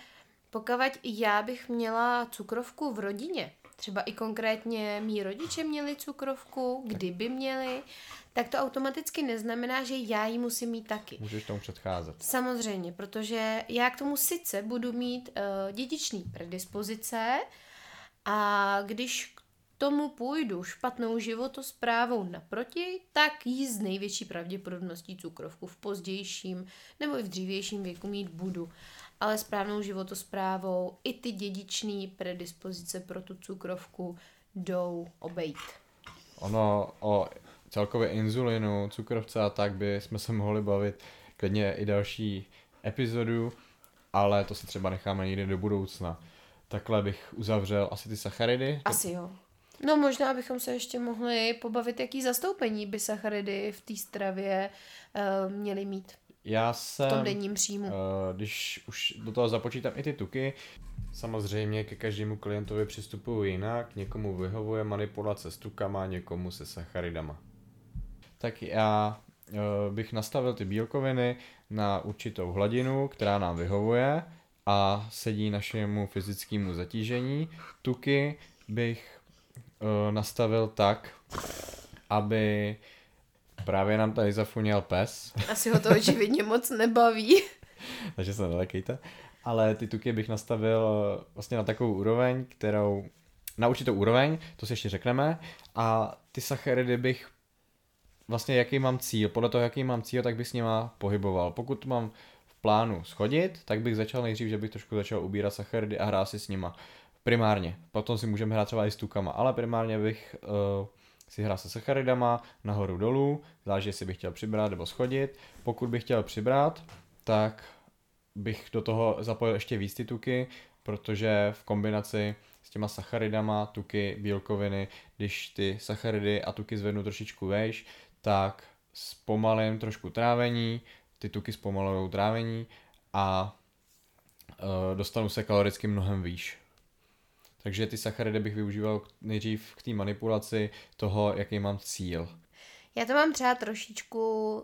pokud já bych měla cukrovku v rodině, třeba i konkrétně mý rodiče měli cukrovku, kdyby měli, tak to automaticky neznamená, že já ji musím mít taky. Můžeš tomu předcházet. Samozřejmě, protože já k tomu sice budu mít uh, dědičný predispozice a když tomu půjdu špatnou životosprávou naproti, tak ji z největší pravděpodobností cukrovku v pozdějším nebo i v dřívějším věku mít budu. Ale správnou životosprávou i ty dědičné predispozice pro tu cukrovku jdou obejít. Ono o celkově inzulinu, cukrovce a tak by jsme se mohli bavit klidně i další epizodu, ale to se třeba necháme někdy do budoucna. Takhle bych uzavřel asi ty sacharidy. Asi jo. No možná bychom se ještě mohli pobavit, jaký zastoupení by sacharidy v té stravě uh, měly mít. Já jsem, v tom denním příjmu. Uh, když už do toho započítám i ty tuky, samozřejmě ke každému klientovi přistupuji jinak, někomu vyhovuje manipulace s tukama, někomu se sacharidama. Tak já uh, bych nastavil ty bílkoviny na určitou hladinu, která nám vyhovuje a sedí našemu fyzickému zatížení. Tuky bych uh, nastavil tak, aby právě nám tady zafuněl pes. Asi ho to očividně moc nebaví. <laughs> Takže se nelekejte. Ale ty tuky bych nastavil eh, vlastně na takovou úroveň, kterou na určitou úroveň, to si ještě řekneme, a ty sacharidy bych vlastně jaký mám cíl, podle toho jaký mám cíl, tak bych s nima pohyboval. Pokud mám v plánu schodit, tak bych začal nejdřív, že bych trošku začal ubírat sacharidy a hrát si s nima. Primárně. Potom si můžeme hrát třeba i s tukama, ale primárně bych uh, si hrál se sacharidama nahoru dolů, záleží, jestli bych chtěl přibrat nebo schodit. Pokud bych chtěl přibrat, tak bych do toho zapojil ještě víc ty tuky, protože v kombinaci s těma sacharidama, tuky, bílkoviny, když ty sacharidy a tuky zvednu trošičku vejš, tak zpomalím trošku trávení, ty tuky zpomalují trávení a e, dostanu se kaloricky mnohem výš. Takže ty sacharidy bych využíval nejdřív k té manipulaci toho, jaký mám cíl. Já to mám třeba trošičku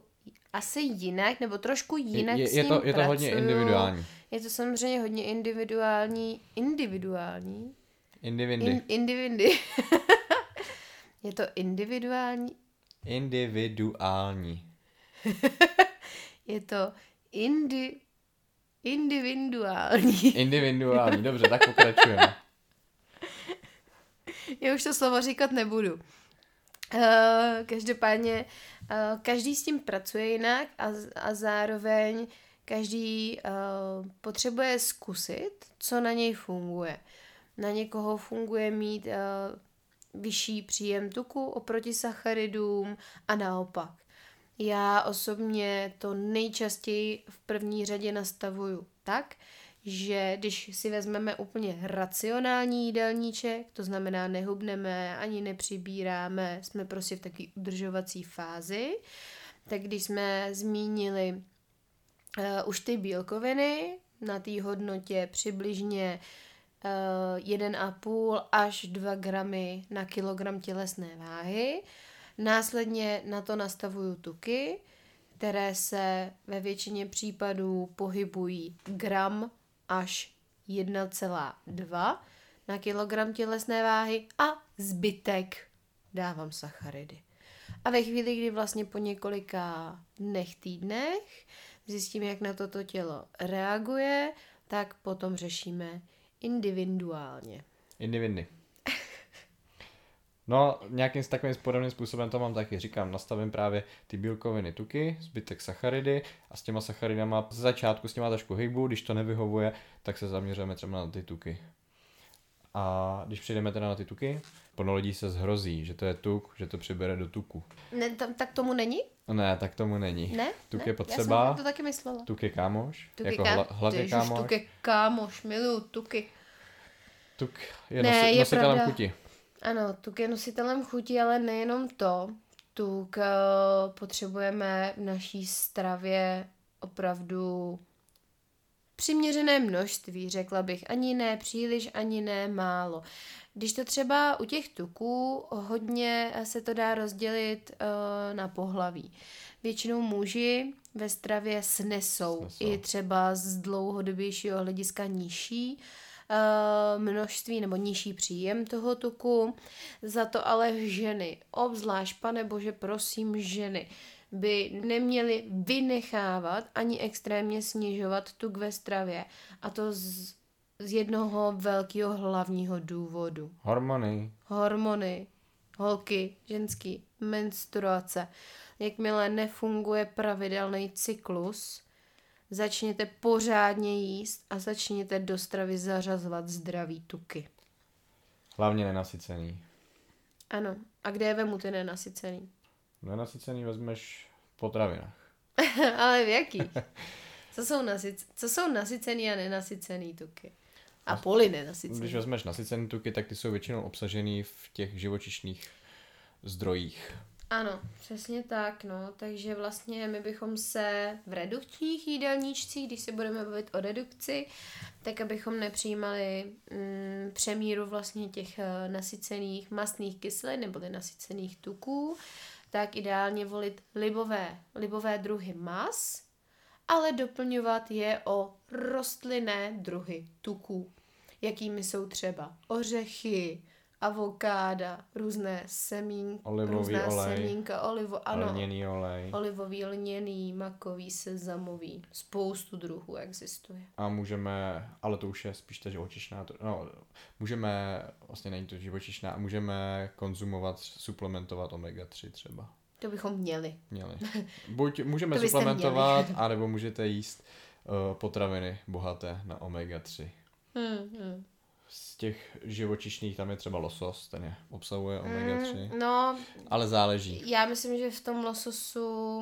asi jinak, nebo trošku jinak je, je, s je to, je to hodně individuální. Je to samozřejmě hodně individuální. Individuální? Indivindy. In, indivindy. <laughs> je to individuální. Individuální. <laughs> Je to indi, individuální. Individuální, dobře, tak pokračujeme. <laughs> Já už to slovo říkat nebudu. Uh, každopádně uh, každý s tím pracuje jinak a, a zároveň každý uh, potřebuje zkusit, co na něj funguje. Na někoho funguje mít uh, vyšší příjem tuku oproti sacharidům a naopak. Já osobně to nejčastěji v první řadě nastavuju tak, že když si vezmeme úplně racionální jídelníček, to znamená nehubneme, ani nepřibíráme, jsme prostě v takové udržovací fázi, tak když jsme zmínili uh, už ty bílkoviny na té hodnotě přibližně uh, 1,5 až 2 gramy na kilogram tělesné váhy, následně na to nastavuju tuky, které se ve většině případů pohybují gram až 1,2 na kilogram tělesné váhy a zbytek dávám sacharidy. A ve chvíli, kdy vlastně po několika dnech, týdnech zjistím, jak na toto tělo reaguje, tak potom řešíme individuálně. Indivindy. No, nějakým takovým podobným způsobem to mám taky. Říkám, nastavím právě ty bílkoviny tuky, zbytek sacharidy a s těma sacharidama z začátku s těma trošku hejbu, když to nevyhovuje, tak se zaměřujeme třeba na ty tuky. A když přijdeme teda na ty tuky, plno lidí se zhrozí, že to je tuk, že to přibere do tuku. Ne, tam, tak tomu není? Ne, tak tomu není. Ne? Tuk ne? je Já potřeba, jsem to taky myslela. tuk je kámoš, Tuk jako hla, Ježiš, kámoš, Tuk je kámoš, miluju tuky. tuk je, Ne, nosi, je nositelem pravda. chuti. Ano, tuk je nositelem chuti, ale nejenom to. Tuk uh, potřebujeme v naší stravě opravdu přiměřené množství, řekla bych. Ani ne příliš, ani ne málo. Když to třeba u těch tuků hodně se to dá rozdělit uh, na pohlaví. Většinou muži ve stravě snesou, Snesou. i třeba z dlouhodobějšího hlediska nižší množství nebo nižší příjem toho tuku. Za to ale ženy, obzvlášť, pane bože, prosím, ženy, by neměly vynechávat ani extrémně snižovat tuk ve stravě. A to z, z jednoho velkého hlavního důvodu. Hormony. Hormony, holky, ženský, menstruace. Jakmile nefunguje pravidelný cyklus, začněte pořádně jíst a začněte do stravy zařazovat zdravý tuky. Hlavně nenasycený. Ano. A kde je vemu ty nenasycený? Nenasycený vezmeš v potravinách. <laughs> Ale v jakých? Co jsou, nasyc- co jsou nasycený a nenasycený tuky? A poli nenasycený. Když vezmeš nasycený tuky, tak ty jsou většinou obsažený v těch živočišných zdrojích. Ano, přesně tak, no. Takže vlastně my bychom se v redukčních jídelníčcích, když se budeme bavit o redukci, tak abychom nepřijímali mm, přemíru vlastně těch eh, nasycených mastných kyselin nebo nasycených tuků, tak ideálně volit libové, libové druhy mas, ale doplňovat je o rostlinné druhy tuků, jakými jsou třeba ořechy, avokáda, různé semín, Olivový různá olej, semínka, olivo, ano, Lněný olej. olivový, lněný, makový, sezamový, spoustu druhů existuje. A můžeme, ale to už je spíš ta živočišná, to- no, můžeme, vlastně není to živočišná, a můžeme konzumovat, suplementovat omega-3 třeba. To bychom měli. Měli. <laughs> Buď můžeme suplementovat, anebo můžete jíst uh, potraviny bohaté na omega-3. Hmm, hmm. Z těch živočišných tam je třeba losos, ten je, obsahuje omega-3. Mm, no, ale záleží. Já myslím, že v tom lososu,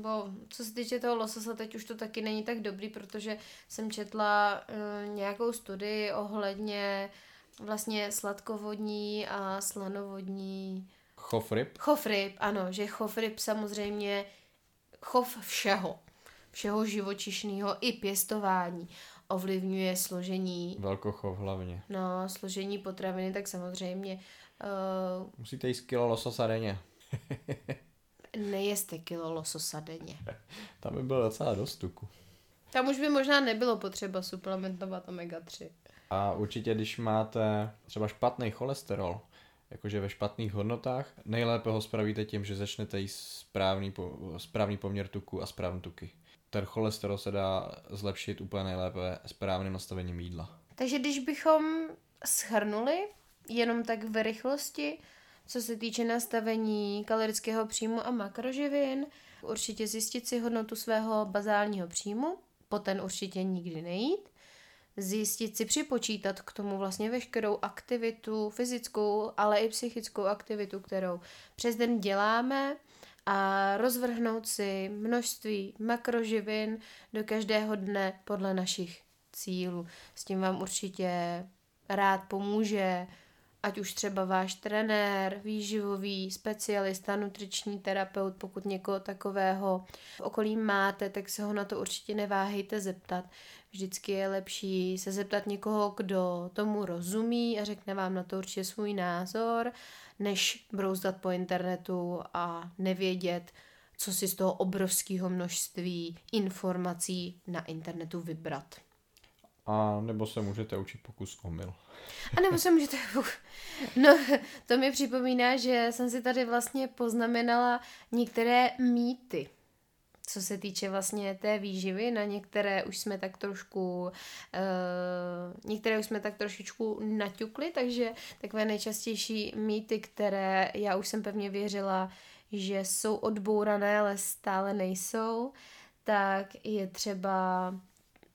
bo co se týče toho lososa, teď už to taky není tak dobrý, protože jsem četla uh, nějakou studii ohledně vlastně sladkovodní a slanovodní Chov ryb? Chov ryb, ano, že chov ryb samozřejmě chov všeho, všeho živočišného i pěstování ovlivňuje složení. Velkochov hlavně. No, složení potraviny, tak samozřejmě. Uh, Musíte jíst kilo lososa denně. <laughs> nejeste kilo lososa denně. <laughs> Tam by bylo docela dost tuku. Tam už by možná nebylo potřeba suplementovat omega-3. A určitě, když máte třeba špatný cholesterol, jakože ve špatných hodnotách, nejlépe ho spravíte tím, že začnete jíst správný, správný poměr tuku a správný tuky. Cholesterol se dá zlepšit úplně nejlépe správným nastavením jídla. Takže když bychom schrnuli jenom tak v rychlosti, co se týče nastavení kalorického příjmu a makroživin, určitě zjistit si hodnotu svého bazálního příjmu, po ten určitě nikdy nejít, zjistit si, připočítat k tomu vlastně veškerou aktivitu, fyzickou, ale i psychickou aktivitu, kterou přes den děláme a rozvrhnout si množství makroživin do každého dne podle našich cílů. S tím vám určitě rád pomůže ať už třeba váš trenér, výživový specialista, nutriční terapeut, pokud někoho takového v okolí máte, tak se ho na to určitě neváhejte zeptat. Vždycky je lepší se zeptat někoho, kdo tomu rozumí a řekne vám na to určitě svůj názor, než brouzdat po internetu a nevědět, co si z toho obrovského množství informací na internetu vybrat. A nebo se můžete učit pokus omyl. A nebo se můžete... <laughs> No, to mi připomíná, že jsem si tady vlastně poznamenala některé mýty co se týče vlastně té výživy, na některé už jsme tak trošku, uh, některé už jsme tak trošičku naťukli, takže takové nejčastější mýty, které já už jsem pevně věřila, že jsou odbourané, ale stále nejsou, tak je třeba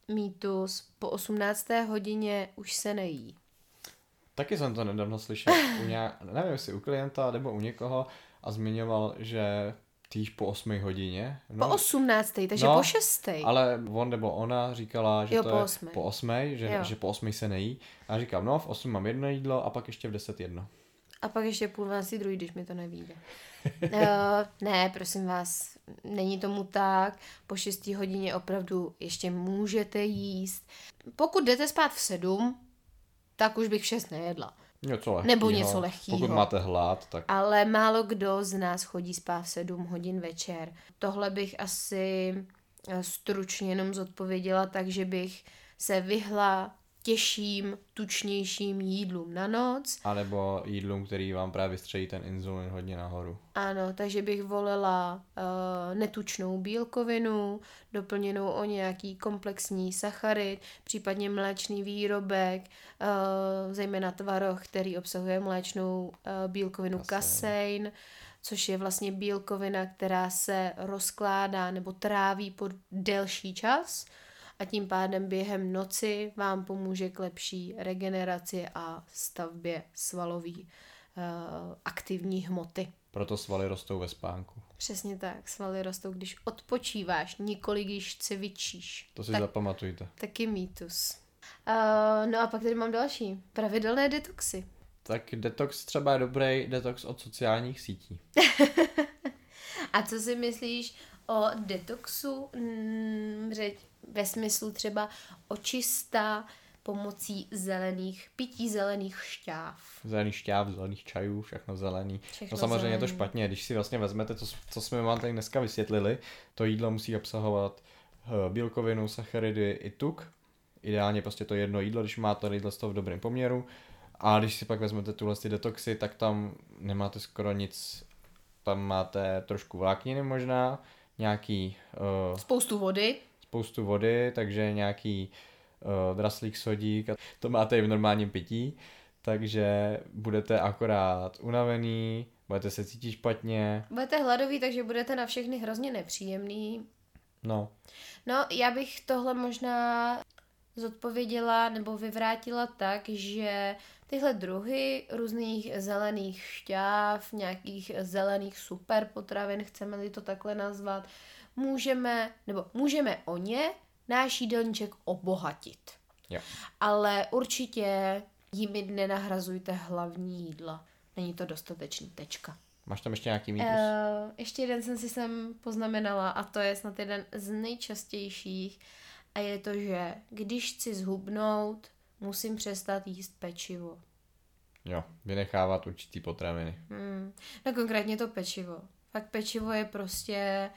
mýtus po 18. hodině už se nejí. Taky jsem to nedávno slyšel, u nějak, nevím jestli u klienta nebo u někoho a zmiňoval, že týž po 8 hodině. No, po 18. takže no, po 6. Ale on nebo ona říkala, že jo, to po je 8. po 8, že, že po 8 se nejí. A já říkám, no v 8 mám jedno jídlo a pak ještě v 10 jedno. A pak ještě půl 12 druhý, když mi to nevíde. uh, <laughs> ne, prosím vás, není tomu tak. Po 6 hodině opravdu ještě můžete jíst. Pokud jdete spát v 7, tak už bych v 6 nejedla. Něco lehkýho. Nebo něco lehkého. Pokud máte hlad, tak... Ale málo kdo z nás chodí spát v 7 hodin večer. Tohle bych asi eh, stručně jenom zodpověděla tak, že bych se vyhla těžším, tučnějším jídlům na noc. A nebo jídlům, který vám právě střejí ten inzulin hodně nahoru. Ano, takže bych volila uh, netučnou bílkovinu, doplněnou o nějaký komplexní sacharid, případně mléčný výrobek, uh, zejména tvaroh, který obsahuje mléčnou uh, bílkovinu kasein. kasein což je vlastně bílkovina, která se rozkládá nebo tráví po delší čas a tím pádem během noci vám pomůže k lepší regeneraci a stavbě svalový uh, aktivní hmoty. Proto svaly rostou ve spánku. Přesně tak, svaly rostou, když odpočíváš, nikoli když cvičíš. To si tak, zapamatujte. Taky mýtus. Uh, no a pak tady mám další. Pravidelné detoxy. Tak detox třeba je dobrý detox od sociálních sítí. <laughs> a co si myslíš o detoxu? Mm, řeď, ve smyslu třeba očista pomocí zelených, pití zelených šťáv. Zelených šťáv, zelených čajů, všechno zelený. Všechno no samozřejmě zelený. je to špatně, když si vlastně vezmete to, co jsme vám tady dneska vysvětlili, to jídlo musí obsahovat eh, bílkovinu, sacharidy i tuk. Ideálně prostě to jedno jídlo, když máte jídlo z toho v dobrém poměru. A když si pak vezmete tuhle ty detoxy, tak tam nemáte skoro nic. Tam máte trošku vlákniny možná, nějaký... Uh, Spoustu vody spoustu vody, takže nějaký uh, draslík sodík a to máte i v normálním pití, takže budete akorát unavený, budete se cítit špatně. Budete hladový, takže budete na všechny hrozně nepříjemný. No. No, já bych tohle možná zodpověděla nebo vyvrátila tak, že tyhle druhy různých zelených šťáv, nějakých zelených superpotravin, chceme-li to takhle nazvat, můžeme, nebo můžeme o ně náš jídelníček obohatit. Jo. Ale určitě jimi nenahrazujte hlavní jídla. Není to dostatečný tečka. Máš tam ještě nějaký mýtus? Uh, ještě jeden jsem si sem poznamenala a to je snad jeden z nejčastějších a je to, že když chci zhubnout, musím přestat jíst pečivo. Jo, vynechávat určitý potraviny. Hmm. No konkrétně to pečivo. Fakt pečivo je prostě...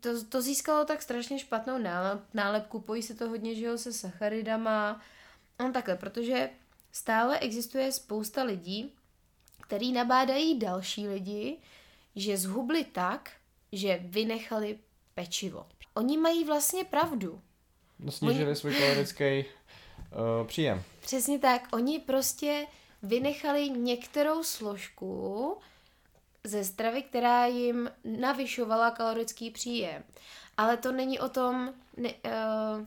To, to získalo tak strašně špatnou nálep, nálepku, pojí se to hodně, že jo, se sacharidama. No takhle, protože stále existuje spousta lidí, který nabádají další lidi, že zhubli tak, že vynechali pečivo. Oni mají vlastně pravdu. No snížili Oni... svůj kalorický uh, příjem. Přesně tak. Oni prostě vynechali některou složku ze stravy, která jim navyšovala kalorický příjem. Ale to není o tom, ne, uh,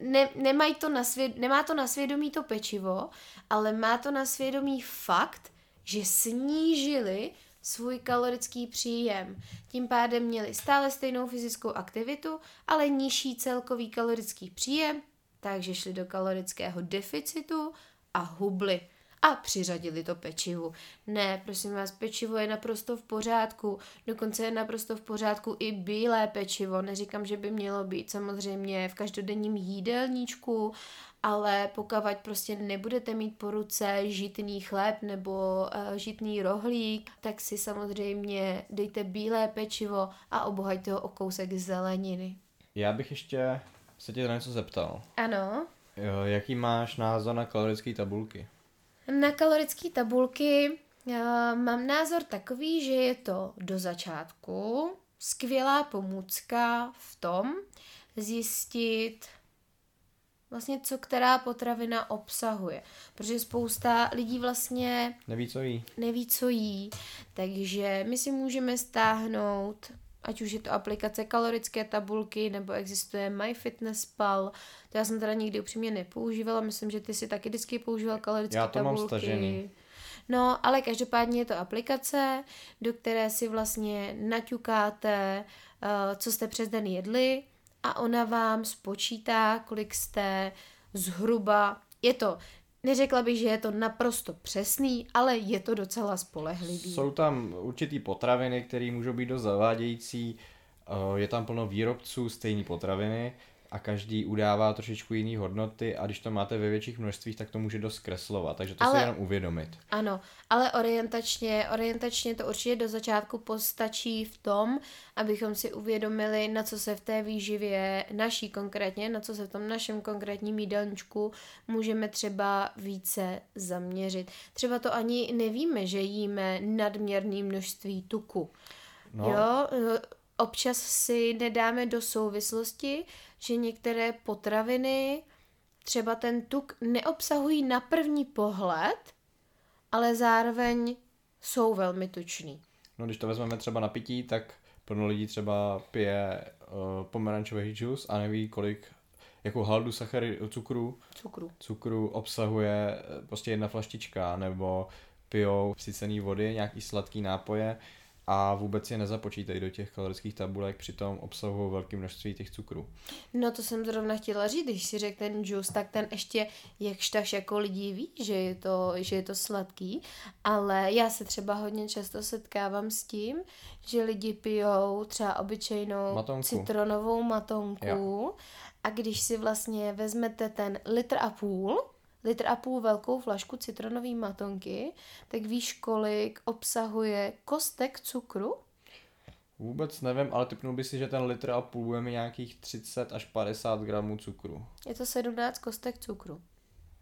ne, nemají to na svěd, nemá to na svědomí to pečivo, ale má to na svědomí fakt, že snížili svůj kalorický příjem. Tím pádem měli stále stejnou fyzickou aktivitu, ale nižší celkový kalorický příjem, takže šli do kalorického deficitu a hubli a přiřadili to pečivu. Ne, prosím vás, pečivo je naprosto v pořádku, dokonce je naprosto v pořádku i bílé pečivo. Neříkám, že by mělo být samozřejmě v každodenním jídelníčku, ale pokud prostě nebudete mít po ruce žitný chléb nebo uh, žitný rohlík, tak si samozřejmě dejte bílé pečivo a obohaťte ho o kousek zeleniny. Já bych ještě se tě na něco zeptal. Ano. Jo, jaký máš názor na kalorické tabulky? Na kalorické tabulky uh, mám názor takový, že je to do začátku skvělá pomůcka v tom zjistit vlastně co která potravina obsahuje. Protože spousta lidí vlastně neví, co jí. Neví, co jí. Takže my si můžeme stáhnout ať už je to aplikace kalorické tabulky, nebo existuje MyFitnessPal. To já jsem teda nikdy upřímně nepoužívala, myslím, že ty si taky vždycky používal kalorické já to tabulky. Mám stažený. No, ale každopádně je to aplikace, do které si vlastně naťukáte, uh, co jste přes den jedli a ona vám spočítá, kolik jste zhruba, je to Neřekla bych, že je to naprosto přesný, ale je to docela spolehlivý. Jsou tam určitý potraviny, které můžou být dost zavádějící. Eh, je tam plno výrobců stejné potraviny a každý udává trošičku jiný hodnoty a když to máte ve větších množstvích, tak to může dost kreslovat, takže to ale, si jenom uvědomit. Ano, ale orientačně, orientačně to určitě do začátku postačí v tom, abychom si uvědomili, na co se v té výživě naší konkrétně, na co se v tom našem konkrétním jídelníčku můžeme třeba více zaměřit. Třeba to ani nevíme, že jíme nadměrné množství tuku. No. Jo, občas si nedáme do souvislosti, že některé potraviny třeba ten tuk neobsahují na první pohled, ale zároveň jsou velmi tučný. No když to vezmeme třeba na pití, tak plno lidí třeba pije uh, pomerančový džus a neví, kolik jako haldu sachary, cukru, cukru. cukru obsahuje eh, prostě jedna flaštička, nebo pijou vsycený vody, nějaký sladký nápoje a vůbec je nezapočítají do těch kalorických tabulek, přitom obsahují velké množství těch cukrů. No to jsem zrovna chtěla říct, když si řekl ten juice, tak ten ještě jakž tak jako lidí ví, že je, to, že je to sladký, ale já se třeba hodně často setkávám s tím, že lidi pijou třeba obyčejnou matonku. citronovou matonku jo. a když si vlastně vezmete ten litr a půl, litr a půl velkou flašku citronové matonky, tak víš, kolik obsahuje kostek cukru? Vůbec nevím, ale typnul by si, že ten litr a půl bude mi nějakých 30 až 50 gramů cukru. Je to 17 kostek cukru.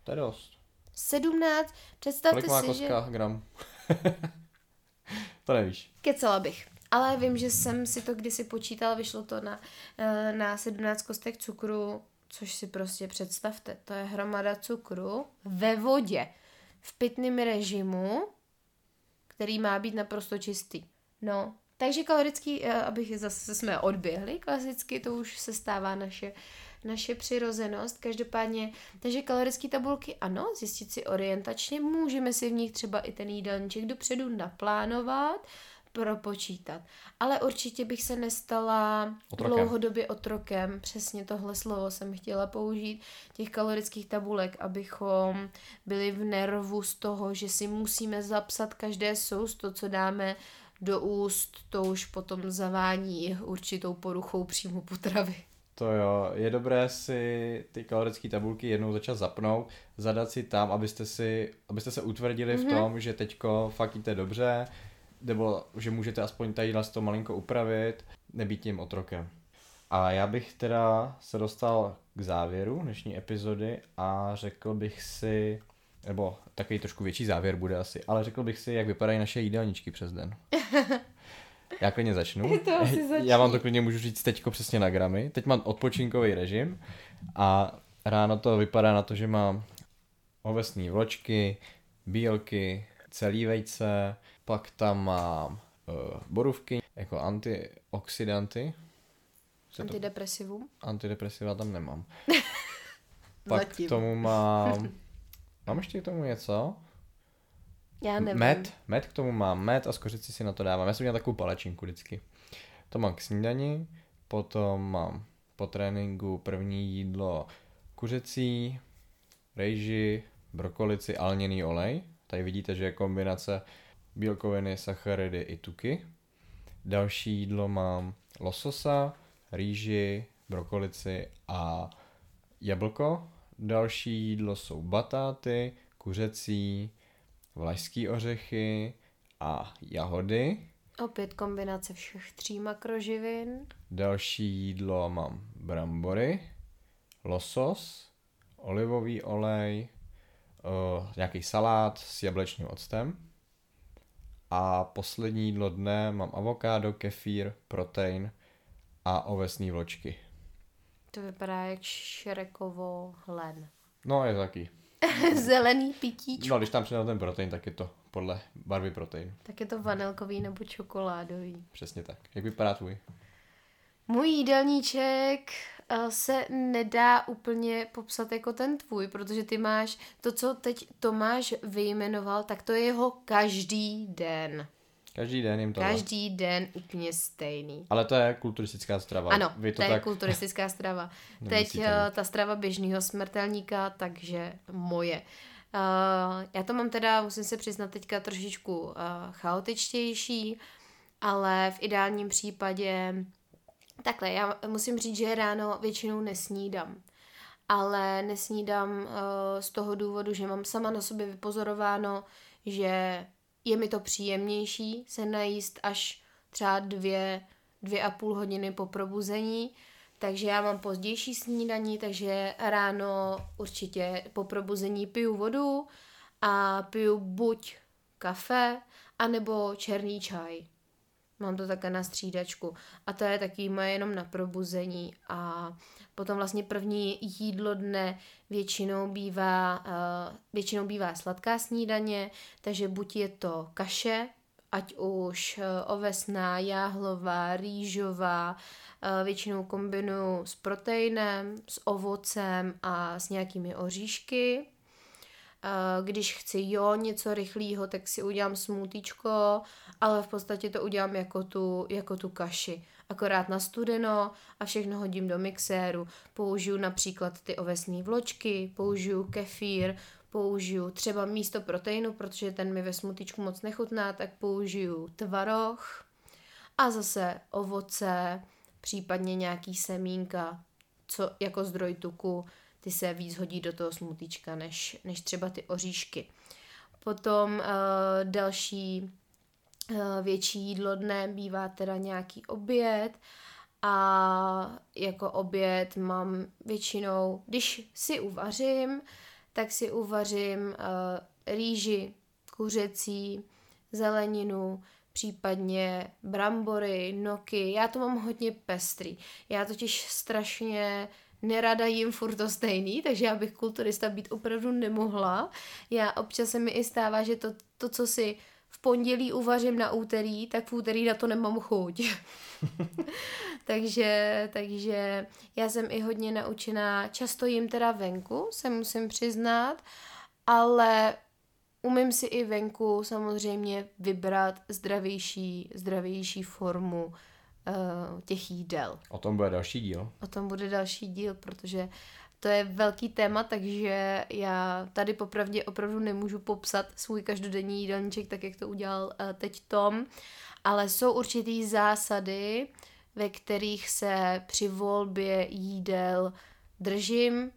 To je dost. 17, představte Kolik má si, kostka že... gram? <laughs> to nevíš. Kecela bych. Ale vím, že jsem si to kdysi počítal, vyšlo to na, eh, na 17 kostek cukru což si prostě představte, to je hromada cukru ve vodě, v pitném režimu, který má být naprosto čistý. No, takže kalorický, eh, abych zase jsme odběhli, klasicky to už se stává naše naše přirozenost. Každopádně, takže kalorické tabulky ano, zjistit si orientačně, můžeme si v nich třeba i ten jídelníček dopředu naplánovat, propočítat. Ale určitě bych se nestala Otrokem. dlouhodobě otrokem, přesně tohle slovo jsem chtěla použít, těch kalorických tabulek, abychom byli v nervu z toho, že si musíme zapsat každé sousto, co dáme do úst, to už potom zavání určitou poruchou příjmu potravy. To jo, je dobré si ty kalorické tabulky jednou začat zapnout, zadat si tam, abyste, si, abyste se utvrdili mm-hmm. v tom, že teďko fakt jíte dobře, nebo že můžete aspoň tady to malinko upravit, nebýt tím otrokem. A já bych teda se dostal k závěru dnešní epizody a řekl bych si, nebo takový trošku větší závěr bude asi, ale řekl bych si, jak vypadají naše jídelníčky přes den. <laughs> Já klidně začnu. <laughs> To asi <laughs> začni. Já vám to klidně můžu říct teďko přesně na gramy. Teď mám odpočinkový režim a ráno to vypadá na to, že mám ovesné vločky, bílky, celý vejce, pak tam mám uh, borůvky jako antioxidanty. Se to- Antidepresivum? Antidepresiva tam nemám. <laughs> Pak Zatím. k tomu mám... Mám ještě k tomu něco? Já nevím. Med, med k tomu mám, med a skořici si na to dávám. Já jsem měl takovou palečinku vždycky. To mám k snídani, potom mám po tréninku první jídlo kuřecí, rejži, brokolici, alněný olej. Tady vidíte, že je kombinace bílkoviny, sacharidy i tuky. Další jídlo mám lososa, rýži, brokolici a jablko. Další jídlo jsou batáty, kuřecí, vlašský ořechy a jahody. Opět kombinace všech tří makroživin. Další jídlo mám brambory, losos, olivový olej, uh, nějaký salát s jablečným octem. A poslední jídlo dne mám avokádo, kefír, protein a ovesné vločky. To vypadá jak šrekovo hlen. No, je taky. <laughs> Zelený pitíčko. No, když tam přidám ten protein, tak je to podle barvy protein. Tak je to vanilkový nebo čokoládový. Přesně tak. Jak vypadá tvůj? Můj jídelníček se nedá úplně popsat jako ten tvůj, protože ty máš to, co teď Tomáš vyjmenoval, tak to je jeho každý den. Každý den jim to Každý den úplně stejný. Ale to je kulturistická strava. Ano, Vy to, to je tak... kulturistická <laughs> strava. Teď eh, ta strava běžného smrtelníka, takže moje. Uh, já to mám teda, musím se přiznat, teďka trošičku uh, chaotičtější, ale v ideálním případě takhle, já musím říct, že ráno většinou nesnídám. Ale nesnídám uh, z toho důvodu, že mám sama na sobě vypozorováno, že je mi to příjemnější se najíst až třeba dvě, dvě a půl hodiny po probuzení, takže já mám pozdější snídaní, takže ráno určitě po probuzení piju vodu a piju buď kafe, anebo černý čaj. Mám to také na střídačku. A to je taky moje jenom na probuzení. A potom vlastně první jídlo dne většinou bývá, uh, většinou bývá sladká snídaně, takže buď je to kaše, ať už uh, ovesná, jáhlová, rýžová, uh, většinou kombinuju s proteinem, s ovocem a s nějakými oříšky. Uh, Když chci jo, něco rychlého, tak si udělám smutíčko, ale v podstatě to udělám jako tu, jako tu kaši. Akorát na studeno a všechno hodím do mixéru. Použiju například ty ovesné vločky, použiju kefír, použiju třeba místo proteinu, protože ten mi ve smutíčku moc nechutná, tak použiju tvaroh a zase ovoce, případně nějaký semínka, co jako zdroj tuku, ty se víc hodí do toho smutíčka, než, než třeba ty oříšky. Potom uh, další uh, větší jídlo dne bývá teda nějaký oběd a jako oběd mám většinou, když si uvařím, tak si uvařím uh, rýži, kuřecí, zeleninu, případně brambory, noky. Já to mám hodně pestrý. Já totiž strašně nerada jim furt to stejný, takže já bych kulturista být opravdu nemohla. Já občas se mi i stává, že to, to co si v pondělí uvařím na úterý, tak v úterý na to nemám chuť. <laughs> takže, takže já jsem i hodně naučená, často jim teda venku, se musím přiznat, ale umím si i venku samozřejmě vybrat zdravější, zdravější formu uh, těch jídel. O tom bude další díl. O tom bude další díl, protože to je velký téma, takže já tady popravdě opravdu nemůžu popsat svůj každodenní jídelníček, tak jak to udělal uh, teď Tom, ale jsou určitý zásady, ve kterých se při volbě jídel držím.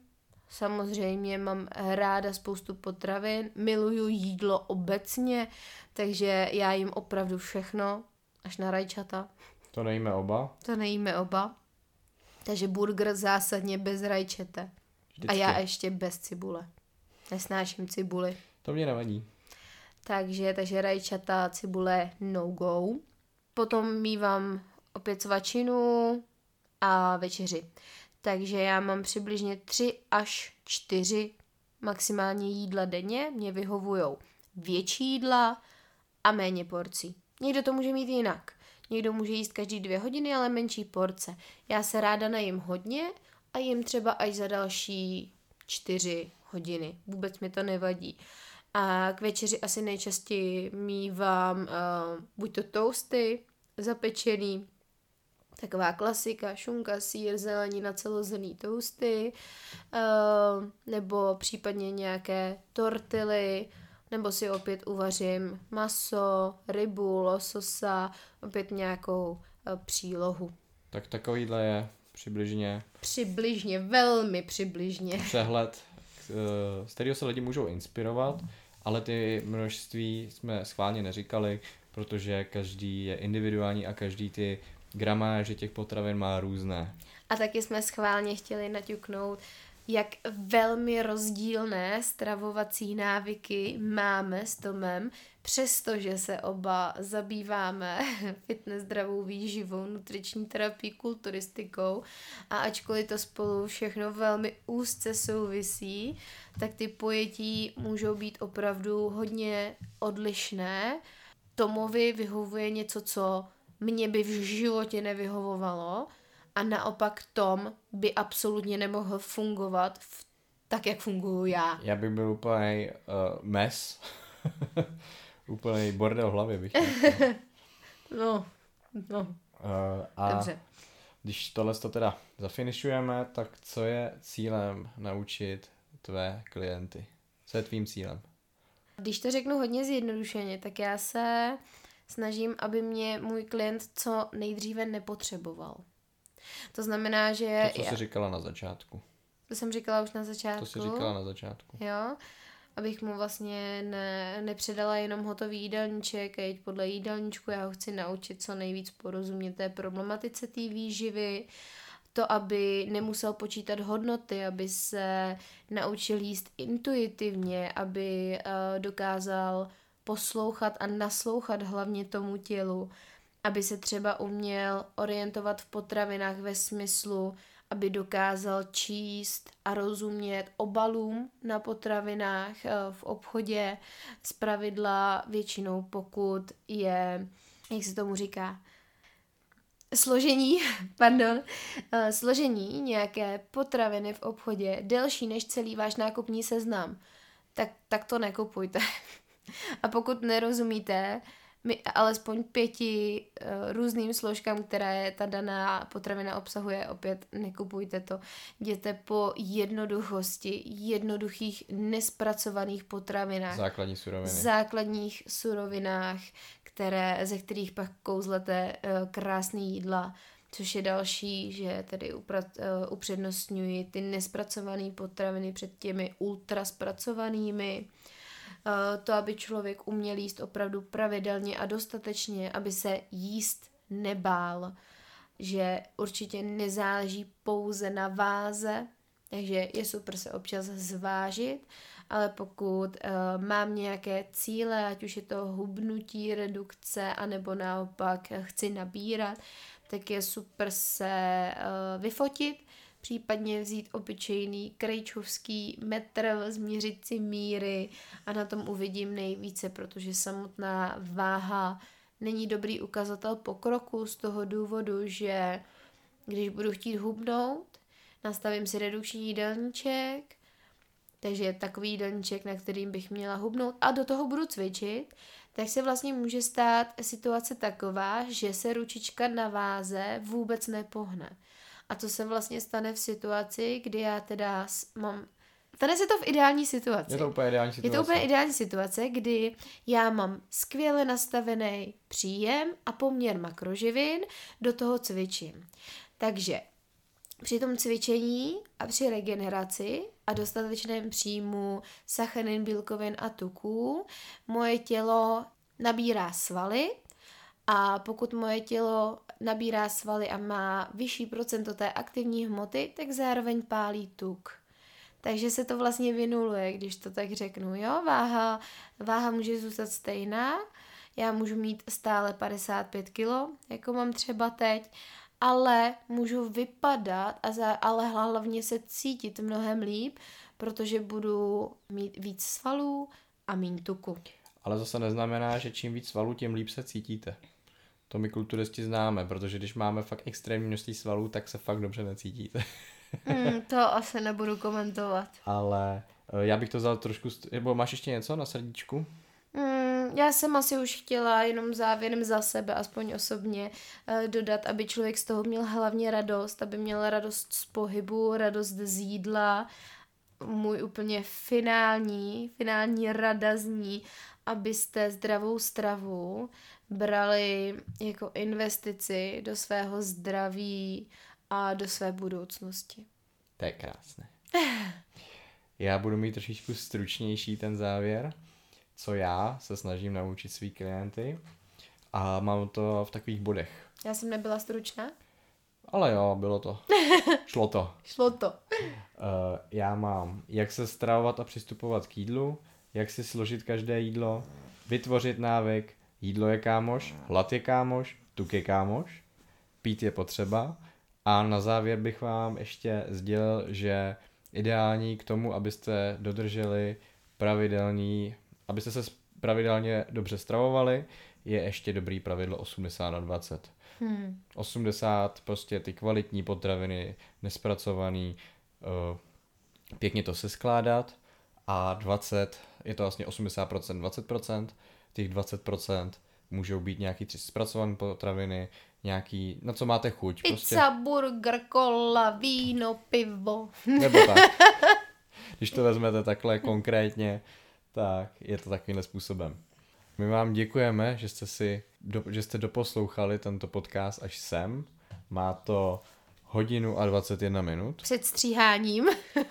Samozřejmě mám ráda spoustu potravin, miluju jídlo obecně, takže já jim opravdu všechno, až na rajčata. To nejíme oba? To nejíme oba. Takže burger zásadně bez rajčete. Vždycky. A já ještě bez cibule. Nesnáším cibuli. To mě nevadí. Takže, takže rajčata, cibule, no go. Potom mývám opět svačinu a večeři. Takže já mám přibližně 3 až 4 maximálně jídla denně. Mě vyhovují větší jídla a méně porcí. Někdo to může mít jinak. Někdo může jíst každý dvě hodiny, ale menší porce. Já se ráda najím hodně a jim třeba až za další čtyři hodiny. Vůbec mi to nevadí. A k večeři asi nejčastěji mývám uh, buď to toasty zapečený, taková klasika, šunka, sír, zelenina, celozrnný toasty, uh, nebo případně nějaké tortily, nebo si opět uvařím maso, rybu, lososa, opět nějakou uh, přílohu. Tak takovýhle je přibližně. Přibližně, velmi přibližně. <laughs> Přehled, eh, z kterého se lidi můžou inspirovat, ale ty množství jsme schválně neříkali, protože každý je individuální a každý ty gramáže těch potravin má různé. A taky jsme schválně chtěli naťuknout, jak velmi rozdílné stravovací návyky máme s Tomem, přestože se oba zabýváme <laughs> fitness zdravou výživou, nutriční terapii, kulturistikou a ačkoliv to spolu všechno velmi úzce souvisí, tak ty pojetí můžou být opravdu hodně odlišné. Tomovi vyhovuje něco, co mě by v životě nevyhovovalo a naopak Tom by absolutně nemohl fungovat v, tak, jak funguju já. Já bych byl úplně uh, mes. <laughs> úplný bordel v hlavě bych <laughs> No, no. Uh, a Dobře. Když tohle to teda zafinišujeme, tak co je cílem naučit tvé klienty? Co je tvým cílem? Když to řeknu hodně zjednodušeně, tak já se snažím, aby mě můj klient co nejdříve nepotřeboval. To znamená, že... To, co jsi říkala na začátku. To jsem říkala už na začátku. To jsi říkala na začátku. Jo, abych mu vlastně ne, nepředala jenom hotový jídelníček a jít podle jídelníčku, já ho chci naučit co nejvíc porozumět té problematice té výživy, to, aby nemusel počítat hodnoty, aby se naučil jíst intuitivně, aby uh, dokázal poslouchat a naslouchat hlavně tomu tělu, aby se třeba uměl orientovat v potravinách ve smyslu, aby dokázal číst a rozumět obalům na potravinách eh, v obchodě. Z pravidla většinou pokud je, jak se tomu říká, složení, <laughs> pardon, eh, složení nějaké potraviny v obchodě delší než celý váš nákupní seznam, tak, tak to nekupujte. <laughs> A pokud nerozumíte, mi alespoň pěti uh, různým složkám, které ta daná potravina obsahuje, opět nekupujte to. Jděte po jednoduchosti, jednoduchých nespracovaných potravinách. Základní suroviny. Základních surovinách, které, ze kterých pak kouzlete uh, krásný jídla, což je další, že tedy upra, uh, upřednostňuji ty nespracované potraviny před těmi ultra zpracovanými. Eh, to, aby člověk uměl jíst opravdu pravidelně a dostatečně, aby se jíst nebál, že určitě nezáleží pouze na váze, takže je super se občas zvážit, ale pokud uh, mám nějaké cíle, ať už je to hubnutí, redukce, anebo naopak chci nabírat, tak je super se uh, vyfotit, případně vzít obyčejný krejčovský metr, změřit si míry a na tom uvidím nejvíce, protože samotná váha není dobrý ukazatel pokroku z toho důvodu, že když budu chtít hubnout, nastavím si redukční jídelníček, takže takový jídelníček, na kterým bych měla hubnout a do toho budu cvičit, tak se vlastně může stát situace taková, že se ručička na váze vůbec nepohne. A to se vlastně stane v situaci, kdy já teda mám Stane se to v ideální situaci. Je to úplně ideální situace. Je to úplně ideální situace, kdy já mám skvěle nastavený příjem a poměr makroživin, do toho cvičím. Takže při tom cvičení a při regeneraci a dostatečném příjmu sacharin, bílkovin a tuků moje tělo nabírá svaly a pokud moje tělo nabírá svaly a má vyšší procento té aktivní hmoty, tak zároveň pálí tuk. Takže se to vlastně vynuluje, když to tak řeknu. Jo, váha, váha může zůstat stejná, já můžu mít stále 55 kg, jako mám třeba teď, ale můžu vypadat, a za, ale hlavně se cítit mnohem líp, protože budu mít víc svalů a méně tuku. Ale zase neznamená, že čím víc svalů, tím líp se cítíte. To my kulturisti známe, protože když máme fakt extrémní množství svalů, tak se fakt dobře necítíte. <laughs> mm, to asi nebudu komentovat. Ale eh, já bych to vzal trošku, nebo máš ještě něco na srdíčku? Mm, já jsem asi už chtěla jenom závěrem za sebe, aspoň osobně, eh, dodat, aby člověk z toho měl hlavně radost, aby měl radost z pohybu, radost z jídla. Můj úplně finální, finální rada zní, abyste zdravou stravu brali jako investici do svého zdraví a do své budoucnosti. To je krásné. <laughs> Já budu mít trošičku stručnější ten závěr, co já se snažím naučit svý klienty a mám to v takových bodech. Já jsem nebyla stručná? Ale jo, bylo to. <laughs> Šlo to. Šlo to. Uh, já mám, jak se stravovat a přistupovat k jídlu, jak si složit každé jídlo, vytvořit návyk, jídlo je kámoš, hlad je kámoš, tuk je kámoš, pít je potřeba a na závěr bych vám ještě sdělil, že ideální k tomu, abyste dodrželi pravidelný, abyste se pravidelně dobře stravovali, je ještě dobrý pravidlo 80 na 20. Hmm. 80 prostě ty kvalitní potraviny, nespracovaný, uh, pěkně to se skládat a 20, je to vlastně 80%, 20%, těch 20% můžou být nějaký tři zpracované potraviny, nějaký, na co máte chuť. Pizza, prostě. burger, kola, víno, pivo. Nebo tak. <laughs> Když to vezmete takhle konkrétně, tak je to takovýmhle způsobem. My vám děkujeme, že jste si, do, že jste doposlouchali tento podcast až sem. Má to hodinu a 21 minut. Před stříháním.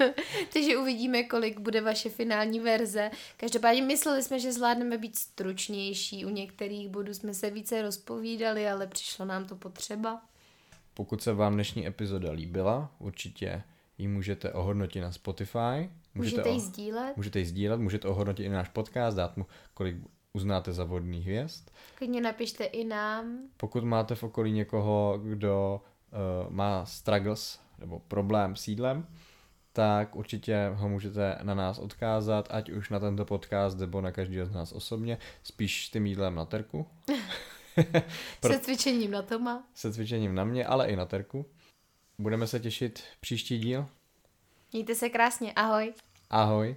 <laughs> Takže uvidíme, kolik bude vaše finální verze. Každopádně mysleli jsme, že zvládneme být stručnější. U některých bodů jsme se více rozpovídali, ale přišlo nám to potřeba. Pokud se vám dnešní epizoda líbila, určitě ji můžete ohodnotit na Spotify. Můžete, můžete ji sdílet. Můžete ji sdílet, můžete ohodnotit i náš podcast, dát mu, kolik uznáte za vodný hvězd. Klidně napište i nám. Pokud máte v okolí někoho, kdo má struggles nebo problém s jídlem, tak určitě ho můžete na nás odkázat, ať už na tento podcast nebo na každého z nás osobně, spíš s tím jídlem na terku. Pro... <laughs> Se cvičením na Toma. Se cvičením na mě, ale i na terku. Budeme se těšit příští díl. Mějte se krásně, ahoj. Ahoj.